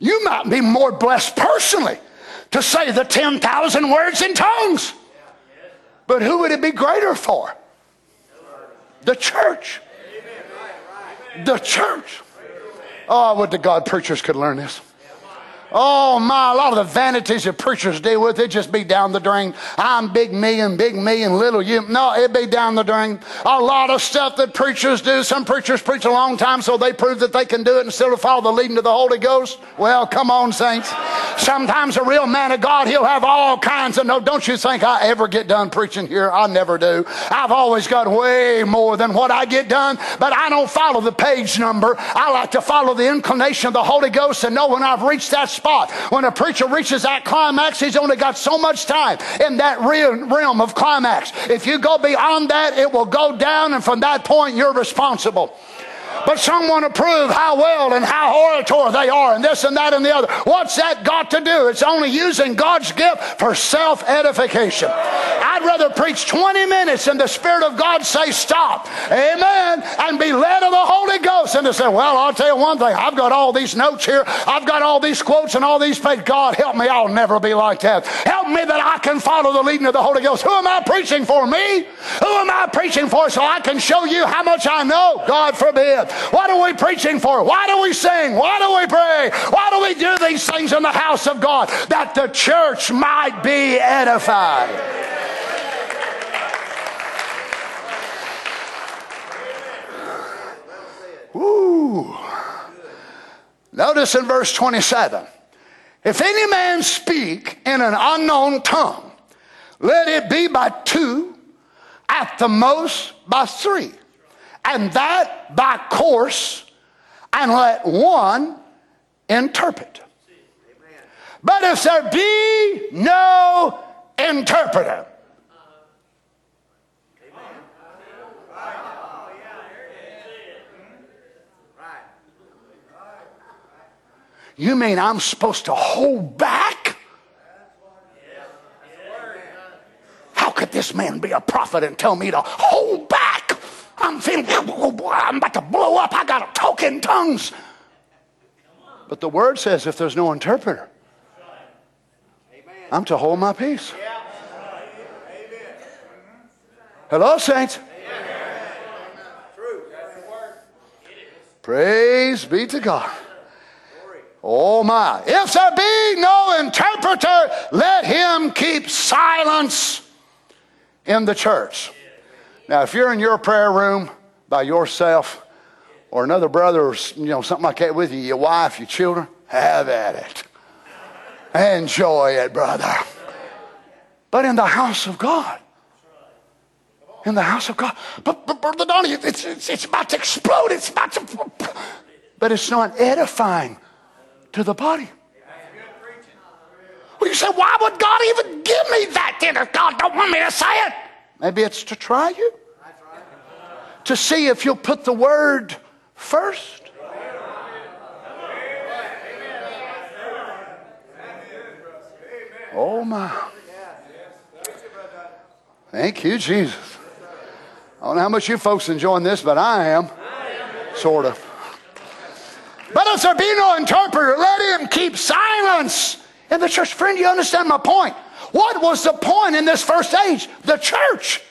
A: You might be more blessed personally to say the 10,000 words in tongues. But who would it be greater for? The church. The church. Oh, I would the God preachers could learn this. Oh my, a lot of the vanities that preachers deal with, it just be down the drain. I'm big me and big me and little you. No, it be down the drain. A lot of stuff that preachers do. Some preachers preach a long time so they prove that they can do it and still follow the leading of the Holy Ghost. Well, come on, saints. Sometimes a real man of God, he'll have all kinds of no. Don't you think I ever get done preaching here? I never do. I've always got way more than what I get done, but I don't follow the page number. I like to follow the inclination of the Holy Ghost and know when I've reached that spot. When a preacher reaches that climax, he's only got so much time in that realm of climax. If you go beyond that, it will go down, and from that point, you're responsible. But some want to prove how well and how orator they are, and this and that and the other. What's that got to do? It's only using God's gift for self edification. I'd rather preach 20 minutes and the Spirit of God say stop, amen, and be led of the Holy Ghost, and to say, Well, I'll tell you one thing, I've got all these notes here, I've got all these quotes and all these pages. God, help me, I'll never be like that. Help me that I can follow the leading of the Holy Ghost. Who am I preaching for? Me? Who am I preaching for so I can show you how much I know? God forbid. What are we preaching for? Why do we sing? Why do we pray? Why do we do these things in the house of God? That the church might be edified. Ooh. Notice in verse 27 if any man speak in an unknown tongue, let it be by two, at the most by three and that by course, and let one interpret. But if there be no interpreter, You mean I'm supposed to hold back? How could this man be a prophet and tell me to hold back? I'm feeling, I'm about to blow up. I got to talk in tongues. But the word says if there's no interpreter, I'm to hold my peace. Hello, saints. Praise be to God. Oh my. If there be no interpreter, let him keep silence in the church. Now, if you're in your prayer room by yourself, or another brother, or you know something like that with you, your wife, your children, have at it. Enjoy it, brother. But in the house of God, in the house of God, but, but Brother Donnie, it's, it's, it's about to explode. It's about to, but it's not edifying to the body. Well, you say, why would God even give me that then if God don't want me to say it? Maybe it's to try you to see if you'll put the word first. Oh my. Thank you, Jesus. I don't know how much you folks enjoying this, but I am. Sort of. But if there be no interpreter, let him keep silence in the church. Friend, you understand my point? What was the point in this first age? The church.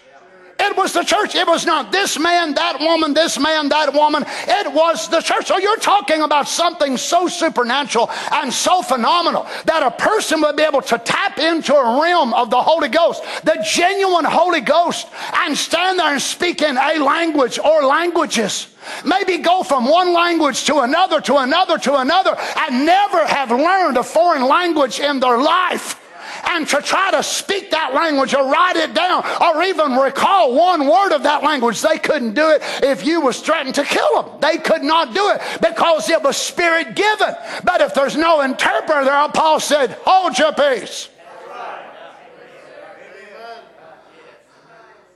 A: It was the church. It was not this man, that woman, this man, that woman. It was the church. So you're talking about something so supernatural and so phenomenal that a person would be able to tap into a realm of the Holy Ghost, the genuine Holy Ghost, and stand there and speak in a language or languages. Maybe go from one language to another, to another, to another, and never have learned a foreign language in their life and to try to speak that language or write it down or even recall one word of that language. They couldn't do it if you was threatened to kill them. They could not do it because it was spirit given. But if there's no interpreter there, Paul said, hold your peace.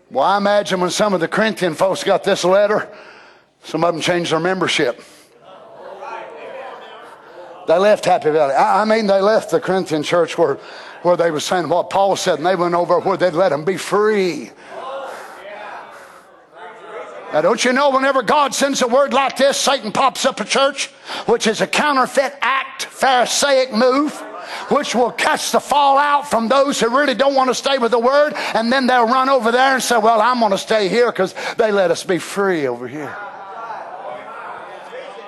A: Well, I imagine when some of the Corinthian folks got this letter, some of them changed their membership. They left Happy Valley. I mean, they left the Corinthian church where where they were saying what Paul said, and they went over where they'd let them be free. Now, don't you know, whenever God sends a word like this, Satan pops up a church, which is a counterfeit act, Pharisaic move, which will catch the fallout from those who really don't want to stay with the word, and then they'll run over there and say, Well, I'm going to stay here because they let us be free over here.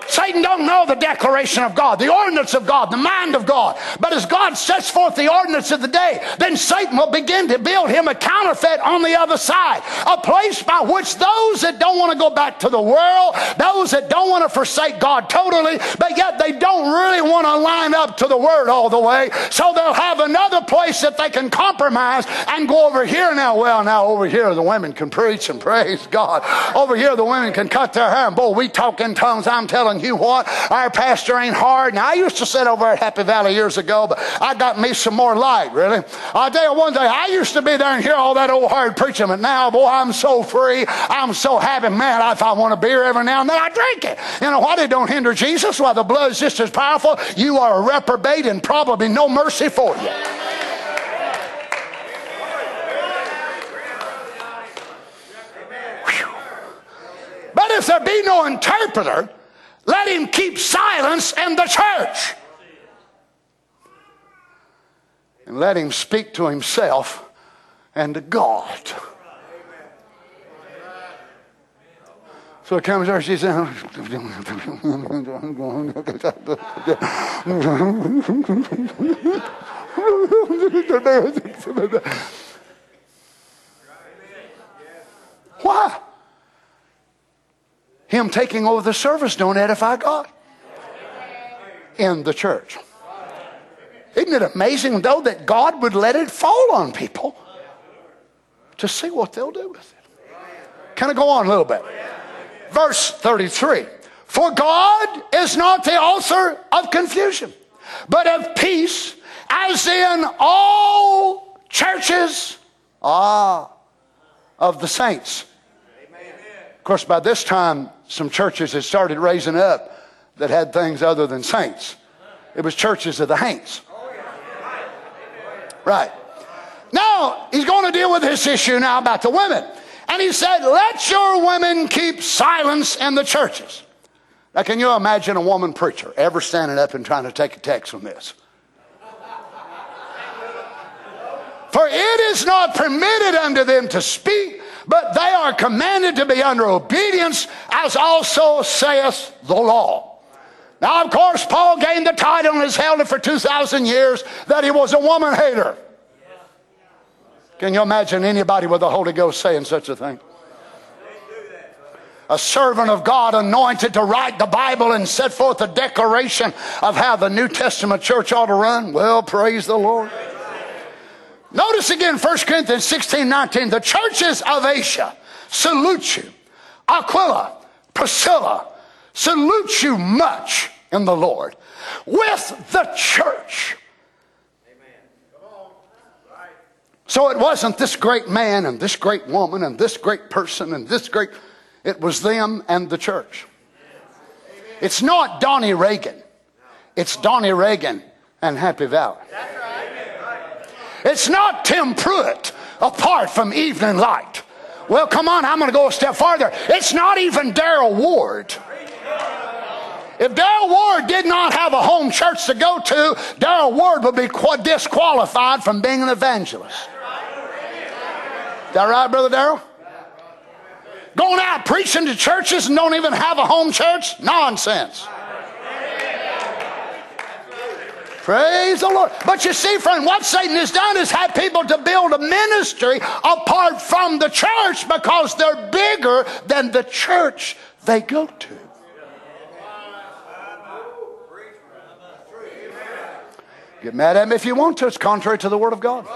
A: Satan don't know the declaration of God, the ordinance of God, the mind of God. But as God sets forth the ordinance of the day, then Satan will begin to build him a counterfeit on the other side, a place by which those that don't want to go back to the world, those that don't want to forsake God totally, but yet they don't really want to line up to the word all the way, so they'll have another place that they can compromise and go over here now. Well, now over here the women can preach and praise God. Over here the women can cut their hair. And boy, we talk in tongues. I'm telling telling you what, our pastor ain't hard. Now, I used to sit over at Happy Valley years ago, but I got me some more light, really. I'll tell you one day, I used to be there and hear all that old hard preaching, but now, boy, I'm so free. I'm so happy. Man, if I want a beer every now and then, I drink it. You know what? It don't hinder Jesus. Why? the blood's just as powerful, you are a reprobate and probably no mercy for you. But if there be no interpreter, let him keep silence in the church. And let him speak to himself and to God. So it comes there, she says, Why? Him taking over the service don't edify God in the church. Isn't it amazing, though, that God would let it fall on people to see what they'll do with it? Can I go on a little bit? Verse 33 For God is not the author of confusion, but of peace, as in all churches ah, of the saints. Of course, by this time, some churches had started raising up that had things other than saints. It was churches of the haints. Right. Now, he's going to deal with this issue now about the women. And he said, Let your women keep silence in the churches. Now, can you imagine a woman preacher ever standing up and trying to take a text from this? For it is not permitted unto them to speak but they are commanded to be under obedience, as also saith the law. Now, of course, Paul gained the title and has held it for 2,000 years that he was a woman hater. Can you imagine anybody with the Holy Ghost saying such a thing? A servant of God anointed to write the Bible and set forth a declaration of how the New Testament church ought to run? Well, praise the Lord. Notice again 1 Corinthians 16 19. The churches of Asia salute you. Aquila, Priscilla salute you much in the Lord with the church. So it wasn't this great man and this great woman and this great person and this great, it was them and the church. It's not Donnie Reagan, it's Donnie Reagan and Happy Valley. It's not Tim Pruitt apart from Evening Light. Well, come on, I'm going to go a step farther. It's not even Daryl Ward. If Daryl Ward did not have a home church to go to, Daryl Ward would be disqualified from being an evangelist. Is that right, Brother Daryl? going out preaching to churches and don't even have a home church? Nonsense. Praise the Lord. But you see, friend, what Satan has done is had people to build a ministry apart from the church because they're bigger than the church they go to. Get mad at me if you want to. It's contrary to the Word of God.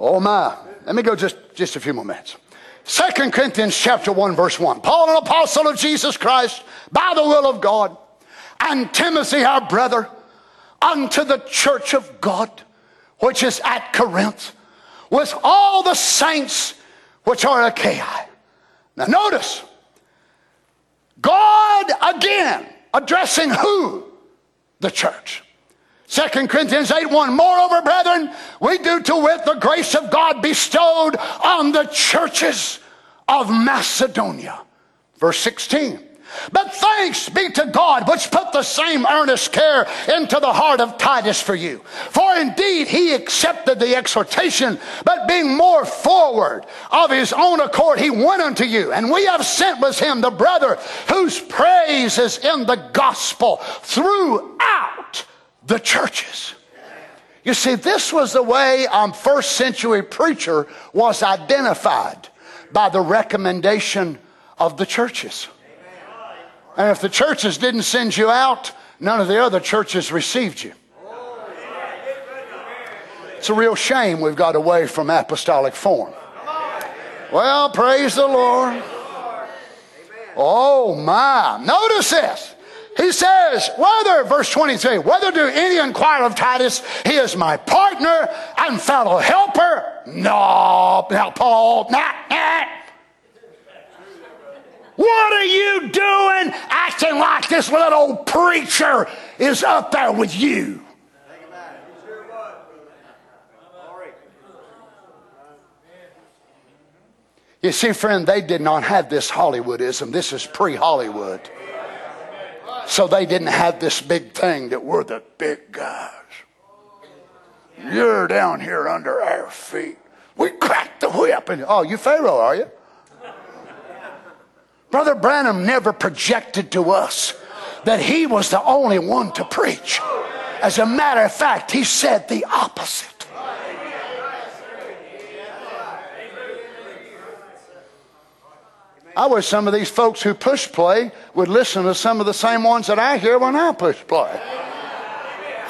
A: Oh my. Let me go just, just a few more minutes. Second Corinthians chapter 1, verse 1. Paul, an apostle of Jesus Christ, by the will of God and Timothy, our brother, unto the church of God, which is at Corinth, with all the saints which are Achaia. Now, notice, God again addressing who? The church. 2 Corinthians 8 1. Moreover, brethren, we do to wit the grace of God bestowed on the churches of Macedonia. Verse 16. But thanks be to God, which put the same earnest care into the heart of Titus for you. For indeed he accepted the exhortation, but being more forward of his own accord, he went unto you. And we have sent with him the brother whose praise is in the gospel throughout the churches. You see, this was the way a first century preacher was identified by the recommendation of the churches. And if the churches didn't send you out, none of the other churches received you. It's a real shame we've got away from apostolic form. Well, praise the Lord. Oh my. Notice this. He says, whether, verse 23, whether do any inquire of Titus, he is my partner and fellow helper. No, now Paul, nah, nah. What are you doing acting like this little old preacher is up there with you? You see, friend, they did not have this Hollywoodism. This is pre Hollywood. So they didn't have this big thing that we're the big guys. You're down here under our feet. We cracked the whip. And, oh, you Pharaoh, are you? Brother Branham never projected to us that he was the only one to preach. As a matter of fact, he said the opposite. I wish some of these folks who push play would listen to some of the same ones that I hear when I push play.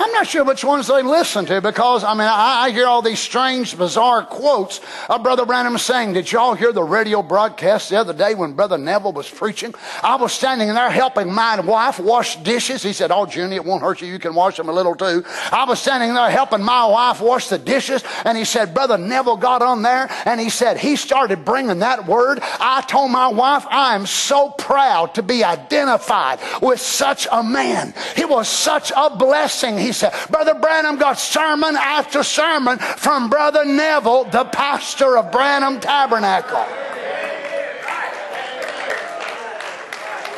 A: I'm not sure which ones they listen to because, I mean, I, I hear all these strange, bizarre quotes of Brother Branham saying, Did y'all hear the radio broadcast the other day when Brother Neville was preaching? I was standing there helping my wife wash dishes. He said, Oh, Junie, it won't hurt you. You can wash them a little too. I was standing there helping my wife wash the dishes. And he said, Brother Neville got on there and he said, He started bringing that word. I told my wife, I am so proud to be identified with such a man. He was such a blessing. He said, Brother Branham got sermon after sermon from Brother Neville, the pastor of Branham Tabernacle.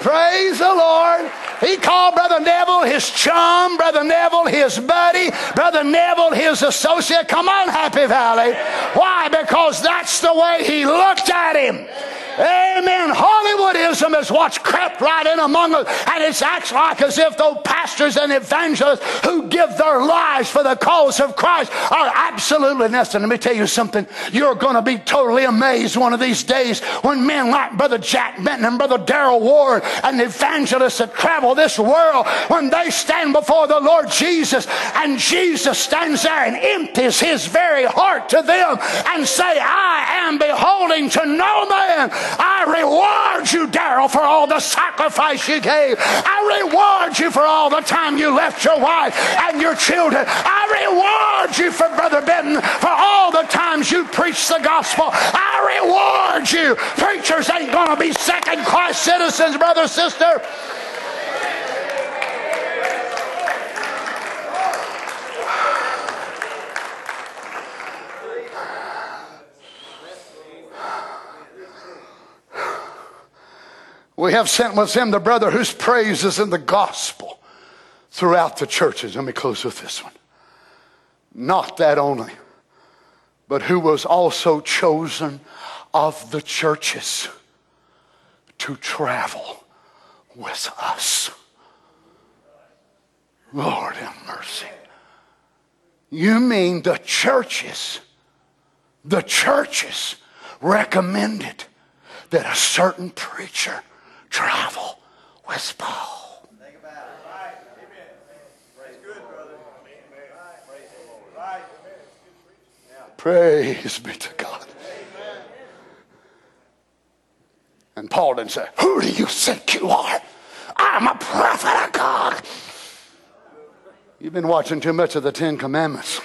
A: Praise the Lord. He called Brother Neville his chum, Brother Neville his buddy, Brother Neville his associate. Come on, Happy Valley. Why? Because that's the way he looked at him. Amen. Hollywoodism is what's crept right in among us. And it's acts like as if those pastors and evangelists who give their lives for the cause of Christ are absolutely necessary. Let me tell you something. You're going to be totally amazed one of these days when men like Brother Jack Benton and Brother Daryl Ward and evangelists that travel this world, when they stand before the Lord Jesus and Jesus stands there and empties his very heart to them and say, I am beholding to no man I reward you, Daryl, for all the sacrifice you gave. I reward you for all the time you left your wife and your children. I reward you for Brother Benton for all the times you preached the gospel. I reward you. Preachers ain't going to be second class citizens, brother, sister. We have sent with him the brother whose praise is in the gospel throughout the churches. Let me close with this one. Not that only, but who was also chosen of the churches to travel with us. Lord have mercy. You mean the churches, the churches recommended that a certain preacher travel with Paul. Praise be to God. And Paul didn't say, Who do you think you are? I'm a prophet of God. You've been watching too much of the Ten Commandments.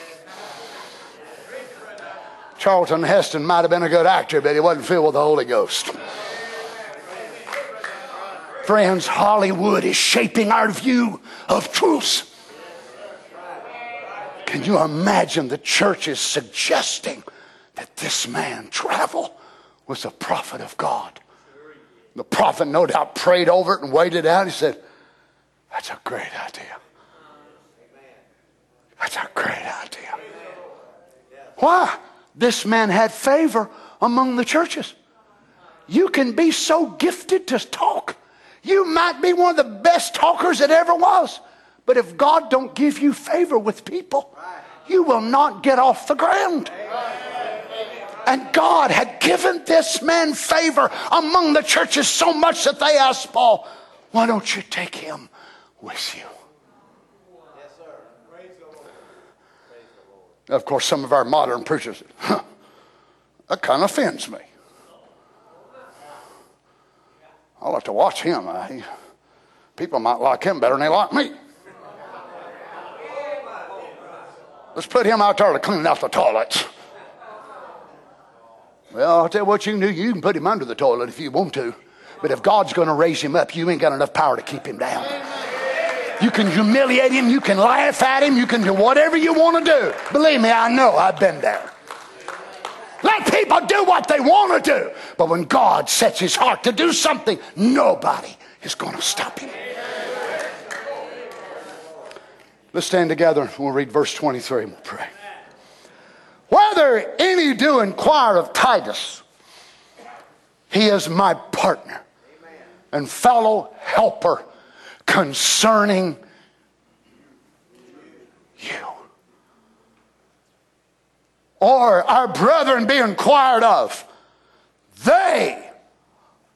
A: Charlton Heston might have been a good actor, but he wasn't filled with the Holy Ghost. Friends, Hollywood is shaping our view of truth. Can you imagine the church is suggesting that this man travel was a prophet of God? The prophet, no doubt, prayed over it and weighed it out. He said, That's a great idea. That's a great idea. Why? This man had favor among the churches. You can be so gifted to talk. You might be one of the best talkers that ever was. But if God don't give you favor with people, you will not get off the ground. And God had given this man favor among the churches so much that they asked Paul, Why don't you take him with you? Yes, sir. Of course, some of our modern preachers, huh, (laughs) that kind of offends me. I'll have to watch him. Uh, I, people might like him better than they like me. Let's put him out there to clean out the toilets. Well, I'll tell you what you can do. You can put him under the toilet if you want to. But if God's going to raise him up, you ain't got enough power to keep him down. You can humiliate him. You can laugh at him. You can do whatever you want to do. Believe me, I know. I've been there. Let people do what they want to do. But when God sets his heart to do something, nobody is going to stop him. Let's stand together we'll read verse 23 and we'll pray. Whether any do inquire of Titus, he is my partner and fellow helper concerning you. Or our brethren be inquired of, they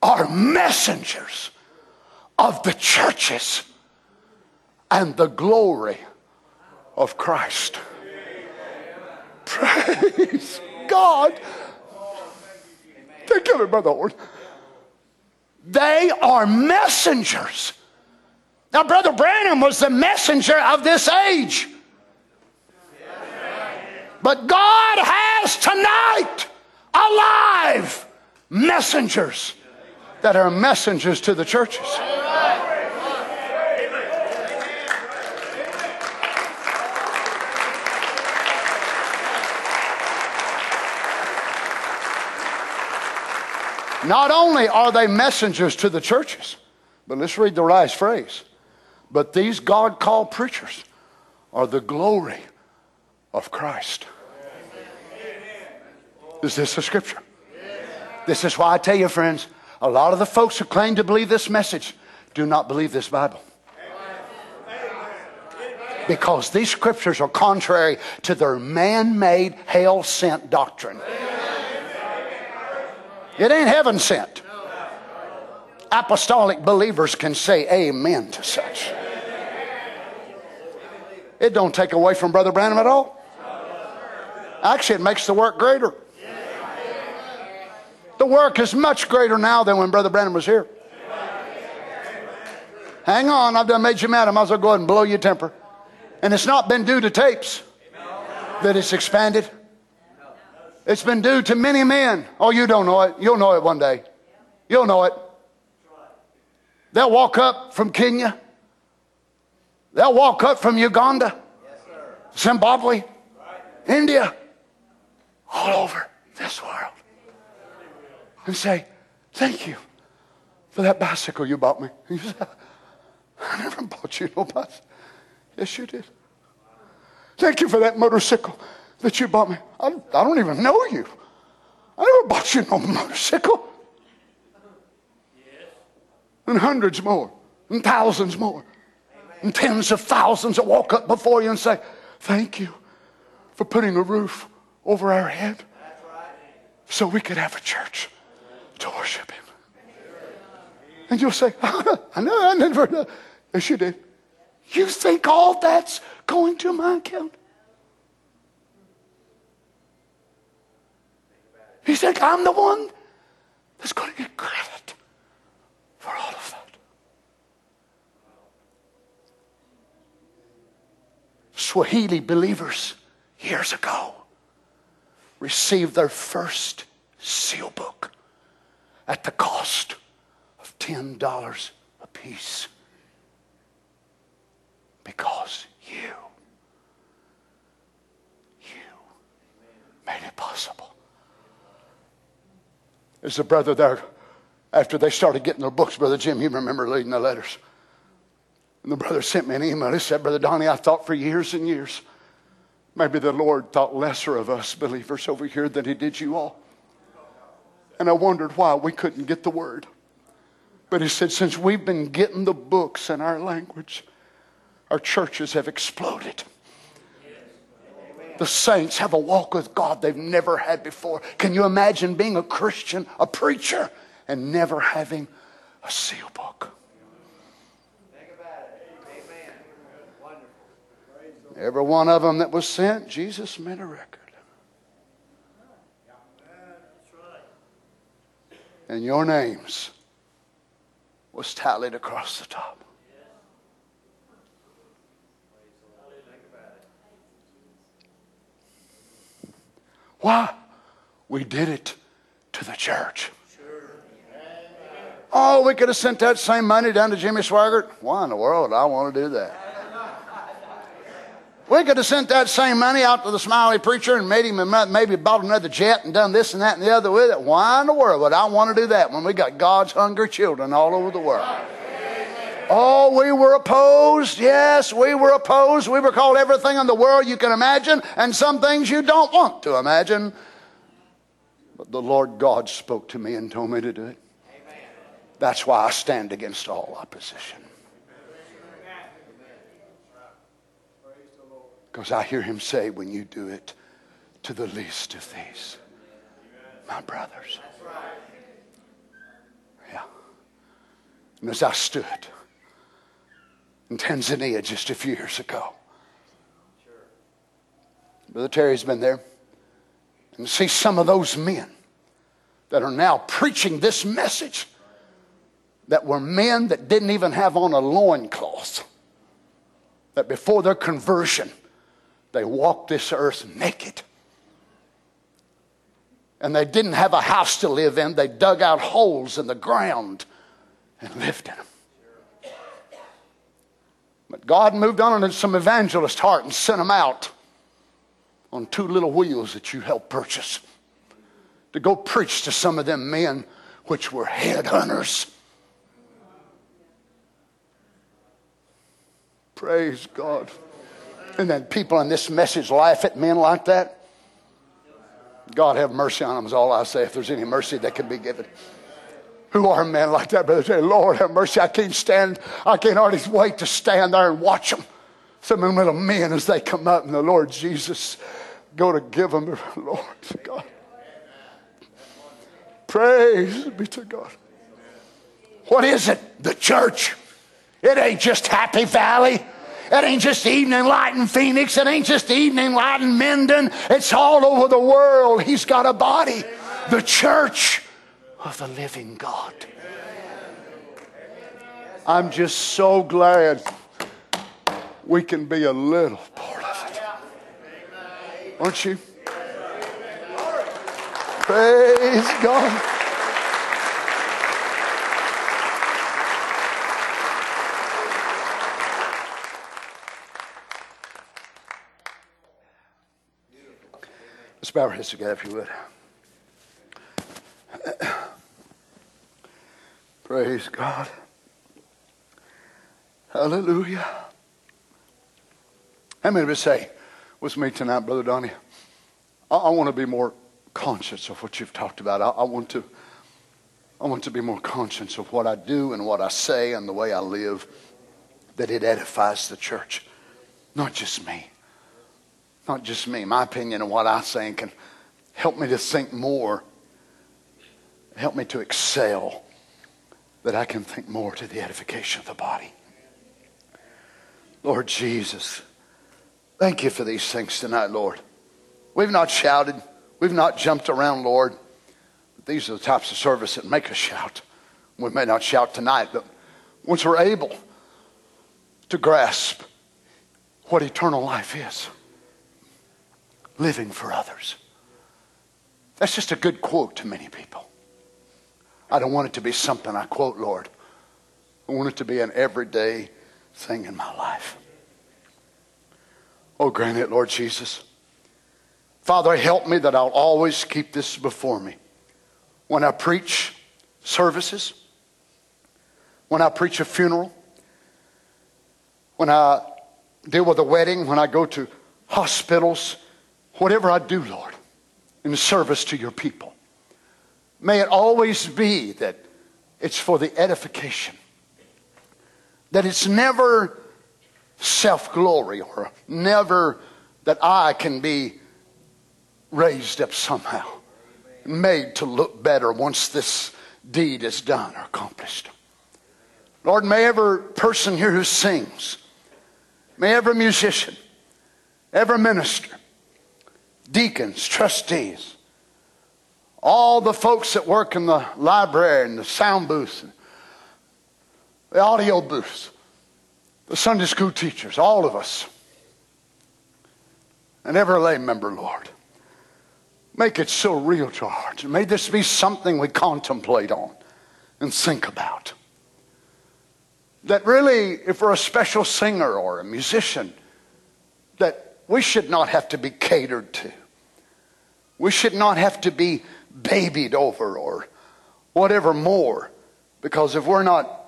A: are messengers of the churches and the glory of Christ. Praise God. Take care, Brother Lord. They are messengers. Now, Brother Branham was the messenger of this age. But God has tonight alive messengers that are messengers to the churches. Not only are they messengers to the churches, but let's read the last phrase. But these God called preachers are the glory of Christ. Is this a scripture? This is why I tell you, friends, a lot of the folks who claim to believe this message do not believe this Bible. Because these scriptures are contrary to their man made, hell sent doctrine. It ain't heaven sent. Apostolic believers can say amen to such. It don't take away from Brother Branham at all. Actually, it makes the work greater. The work is much greater now than when Brother Branham was here. Hang on, I've done made you mad. I might as well go ahead and blow your temper. And it's not been due to tapes that it's expanded. It's been due to many men. Oh, you don't know it. You'll know it one day. You'll know it. They'll walk up from Kenya. They'll walk up from Uganda, Zimbabwe, India, all over this world and say, Thank you for that bicycle you bought me. you (laughs) say, I never bought you no bicycle. Yes, you did. Thank you for that motorcycle that you bought me. I, I don't even know you. I never bought you no motorcycle. And hundreds more, and thousands more, and tens of thousands that walk up before you and say, Thank you for putting a roof over our head so we could have a church to worship Him. And you'll say, (laughs) I know, I never know. Yes, you did. You think all that's going to my account? He said, I'm the one that's going to get credit for all of that. Swahili believers years ago received their first seal book at the cost of $10 a piece because you, you made it possible. There's a brother there, after they started getting their books, Brother Jim, you remember reading the letters. And the brother sent me an email. He said, Brother Donnie, I thought for years and years, maybe the Lord thought lesser of us believers over here than he did you all. And I wondered why we couldn't get the word. But he said, since we've been getting the books in our language, our churches have exploded. The saints have a walk with God they've never had before. Can you imagine being a Christian, a preacher, and never having a seal book? Every one of them that was sent, Jesus made a record. And your names was tallied across the top. Why? We did it to the church. Oh, we could have sent that same money down to Jimmy Swaggart. Why in the world I want to do that? We could have sent that same money out to the smiley preacher and made him maybe bought another jet and done this and that and the other with it. Why in the world would I want to do that when we got God's hungry children all over the world? Oh, we were opposed. Yes, we were opposed. We were called everything in the world you can imagine and some things you don't want to imagine. But the Lord God spoke to me and told me to do it. That's why I stand against all opposition. Because I hear him say, when you do it to the least of these, my brothers. Yeah. And as I stood, in Tanzania just a few years ago. Brother Terry's been there. And see some of those men that are now preaching this message that were men that didn't even have on a loincloth. That before their conversion, they walked this earth naked. And they didn't have a house to live in. They dug out holes in the ground and lived in them. But God moved on into some evangelist heart and sent them out on two little wheels that you helped purchase to go preach to some of them men which were headhunters. Praise God. And then people in this message laugh at men like that. God have mercy on them, is all I say, if there's any mercy that can be given who are men like that, brother. Say, Lord have mercy. I can't stand, I can't hardly wait to stand there and watch them. Some of them little men as they come up and the Lord Jesus go to give them the (laughs) Lord God. Praise be to God. What is it? The church. It ain't just Happy Valley. It ain't just Evening Light in Phoenix. It ain't just Evening Light in Minden. It's all over the world. He's got a body. The church of the living God. I'm just so glad we can be a little part of it. Aren't you? Praise God. Let's bow our heads together if you would. Praise God. Hallelujah. How many of us say with me tonight, Brother Donnie, I, I want to be more conscious of what you've talked about. I, I, want to, I want to be more conscious of what I do and what I say and the way I live, that it edifies the church, not just me. Not just me. My opinion and what I think, can help me to think more, help me to excel, that I can think more to the edification of the body. Lord Jesus, thank you for these things tonight, Lord. We've not shouted. We've not jumped around, Lord. But these are the types of service that make us shout. We may not shout tonight, but once we're able to grasp what eternal life is, living for others. That's just a good quote to many people. I don't want it to be something I quote, Lord. I want it to be an everyday thing in my life. Oh, grant it, Lord Jesus. Father, help me that I'll always keep this before me. When I preach services, when I preach a funeral, when I deal with a wedding, when I go to hospitals, whatever I do, Lord, in service to your people, may it always be that it's for the edification, that it's never self glory or never that I can be raised up somehow, made to look better once this deed is done or accomplished. Lord, may every person here who sings, may every musician, every minister, deacons, trustees, all the folks that work in the library and the sound booth, and the audio booths, the Sunday school teachers, all of us, and every lay member, Lord. Make it so real to our hearts. May this be something we contemplate on and think about. That really, if we're a special singer or a musician, we should not have to be catered to. We should not have to be babied over or whatever more. Because if we're not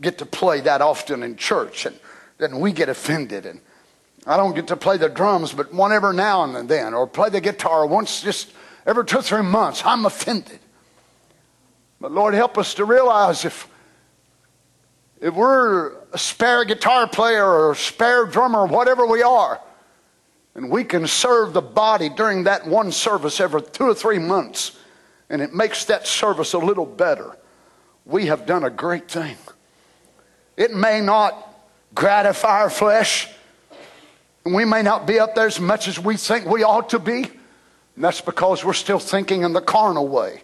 A: get to play that often in church, and then we get offended and I don't get to play the drums, but one every now and then, or play the guitar once just every two or three months. I'm offended. But Lord, help us to realize if if we're a spare guitar player or a spare drummer, whatever we are, and we can serve the body during that one service every two or three months, and it makes that service a little better, we have done a great thing. It may not gratify our flesh. And we may not be up there as much as we think we ought to be. And that's because we're still thinking in the carnal way.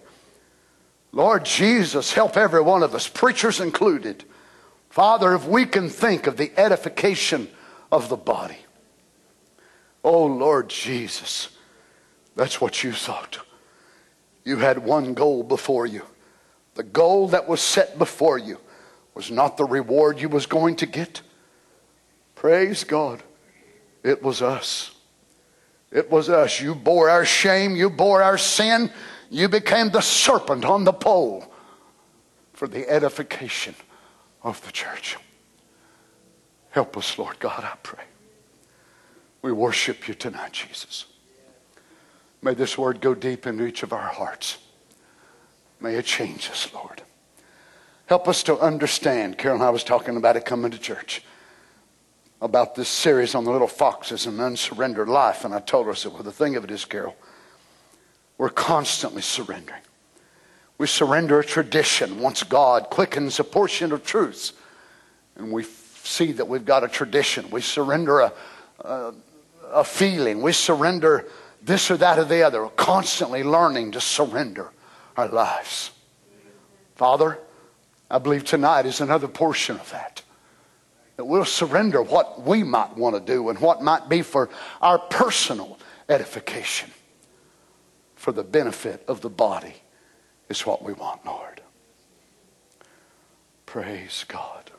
A: Lord Jesus, help every one of us, preachers included. Father, if we can think of the edification of the body. Oh, Lord Jesus, that's what you thought. You had one goal before you. The goal that was set before you was not the reward you was going to get. Praise God. It was us. It was us. You bore our shame. You bore our sin. You became the serpent on the pole for the edification of the church. Help us, Lord God, I pray. We worship you tonight, Jesus. May this word go deep into each of our hearts. May it change us, Lord. Help us to understand. Carol and I was talking about it coming to church about this series on the little foxes and unsurrendered life, and I told her, I said, Well, the thing of it is, Carol, we're constantly surrendering. We surrender a tradition once God quickens a portion of truth, and we see that we've got a tradition. We surrender a, a, a feeling. We surrender this or that or the other. We're constantly learning to surrender our lives. Father, I believe tonight is another portion of that that we'll surrender what we might want to do and what might be for our personal edification for the benefit of the body is what we want, Lord. Praise God.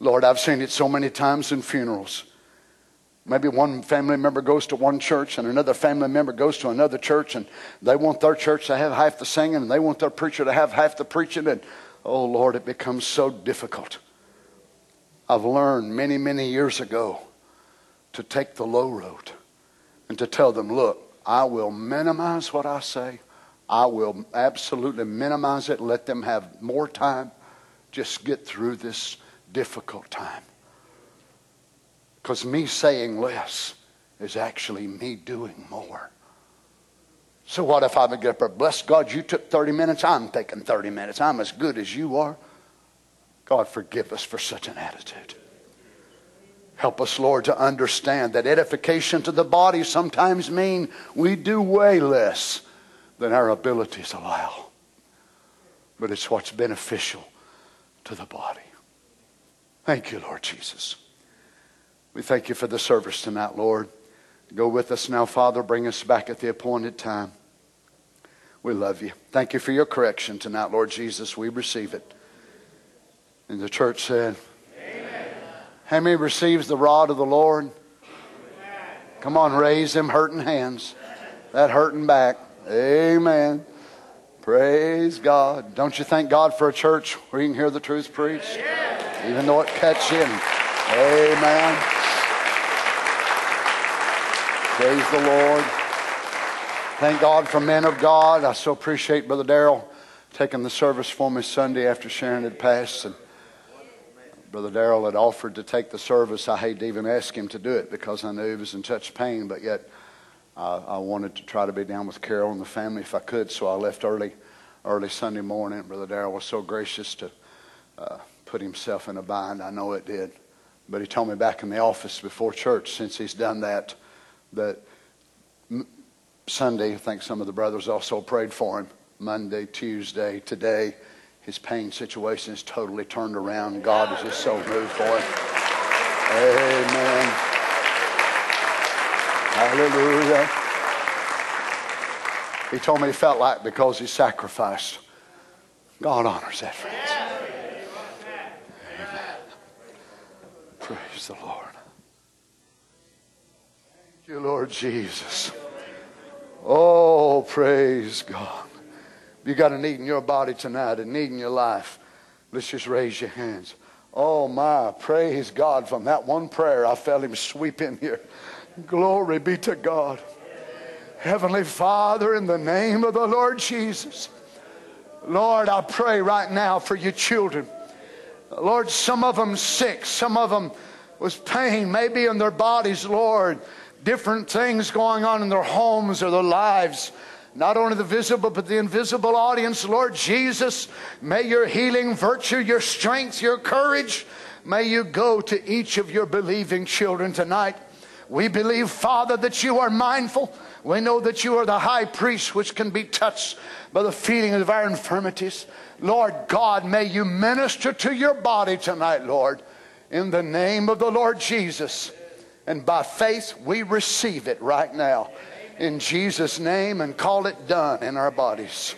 A: Lord, I've seen it so many times in funerals. Maybe one family member goes to one church and another family member goes to another church and they want their church to have half the singing and they want their preacher to have half the preaching and oh Lord, it becomes so difficult. I've learned many, many years ago to take the low road and to tell them, look, I will minimize what I say. I will absolutely minimize it. Let them have more time. Just get through this difficult time. Because me saying less is actually me doing more. So what if I get up there, bless God, you took 30 minutes, I'm taking 30 minutes. I'm as good as you are. God, forgive us for such an attitude. Help us, Lord, to understand that edification to the body sometimes mean we do way less than our abilities allow. But it's what's beneficial to the body. Thank you, Lord Jesus. We thank you for the service tonight, Lord. Go with us now, Father. Bring us back at the appointed time. We love you. Thank you for your correction tonight, Lord Jesus. We receive it. And the church said, Amen. How many receives the rod of the Lord? Come on, raise them hurting hands. That hurting back. Amen. Praise God. Don't you thank God for a church where you can hear the truth preached? Even though it cuts in. Amen. Praise the Lord. Thank God for men of God. I so appreciate Brother Daryl taking the service for me Sunday after Sharon had passed. And Brother Daryl had offered to take the service. I hate to even ask him to do it because I knew he was in such pain, but yet uh, I wanted to try to be down with Carol and the family if I could, so I left early, early Sunday morning. Brother Daryl was so gracious to uh, put himself in a bind. I know it did. But he told me back in the office before church, since he's done that, that Sunday, I think some of the brothers also prayed for him. Monday, Tuesday, today, his pain situation is totally turned around. God is just so moved for him. Amen. Hallelujah. He told me he felt like because he sacrificed. God honors that, friends. Amen. Praise the Lord Thank you, Lord Jesus. Oh, praise God. You got a need in your body tonight, a need in your life. Let's just raise your hands. Oh, my. Praise God. From that one prayer, I felt Him sweep in here. Glory be to God. Heavenly Father, in the name of the Lord Jesus, Lord, I pray right now for your children. Lord, some of them sick, some of them was pain, maybe in their bodies, Lord different things going on in their homes or their lives. Not only the visible, but the invisible audience. Lord Jesus, may your healing virtue, your strength, your courage, may you go to each of your believing children tonight. We believe, Father, that you are mindful. We know that you are the high priest which can be touched by the feeling of our infirmities. Lord God, may you minister to your body tonight, Lord, in the name of the Lord Jesus. And by faith, we receive it right now in Jesus' name and call it done in our bodies.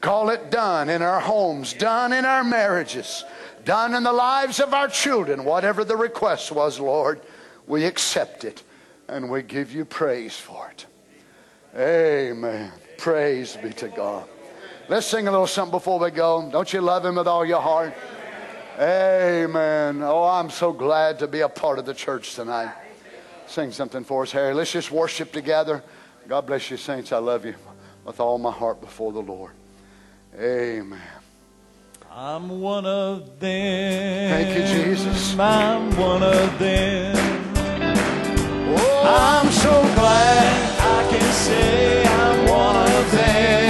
A: Call it done in our homes, done in our marriages, done in the lives of our children. Whatever the request was, Lord, we accept it and we give you praise for it. Amen. Praise be to God. Let's sing a little something before we go. Don't you love Him with all your heart? Amen. Oh, I'm so glad to be a part of the church tonight. Sing something for us, Harry. Let's just worship together. God bless you, saints. I love you with all my heart before the Lord. Amen.
B: I'm one of them.
A: Thank you, Jesus.
B: I'm one of them. I'm so glad I can say I'm one of them.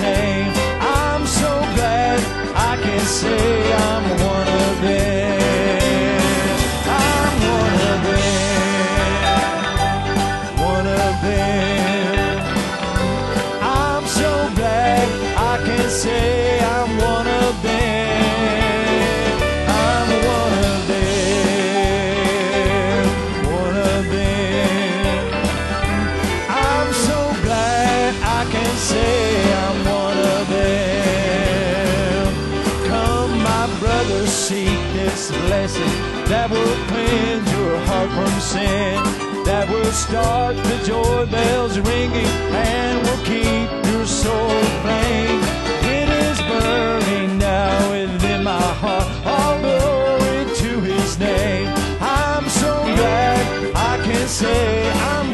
B: say I'm so glad I can say I'm one of them. sin that will start the joy bells ringing and will keep your soul playing. It is burning now within my heart, all glory to His name. I'm so glad I can say I'm.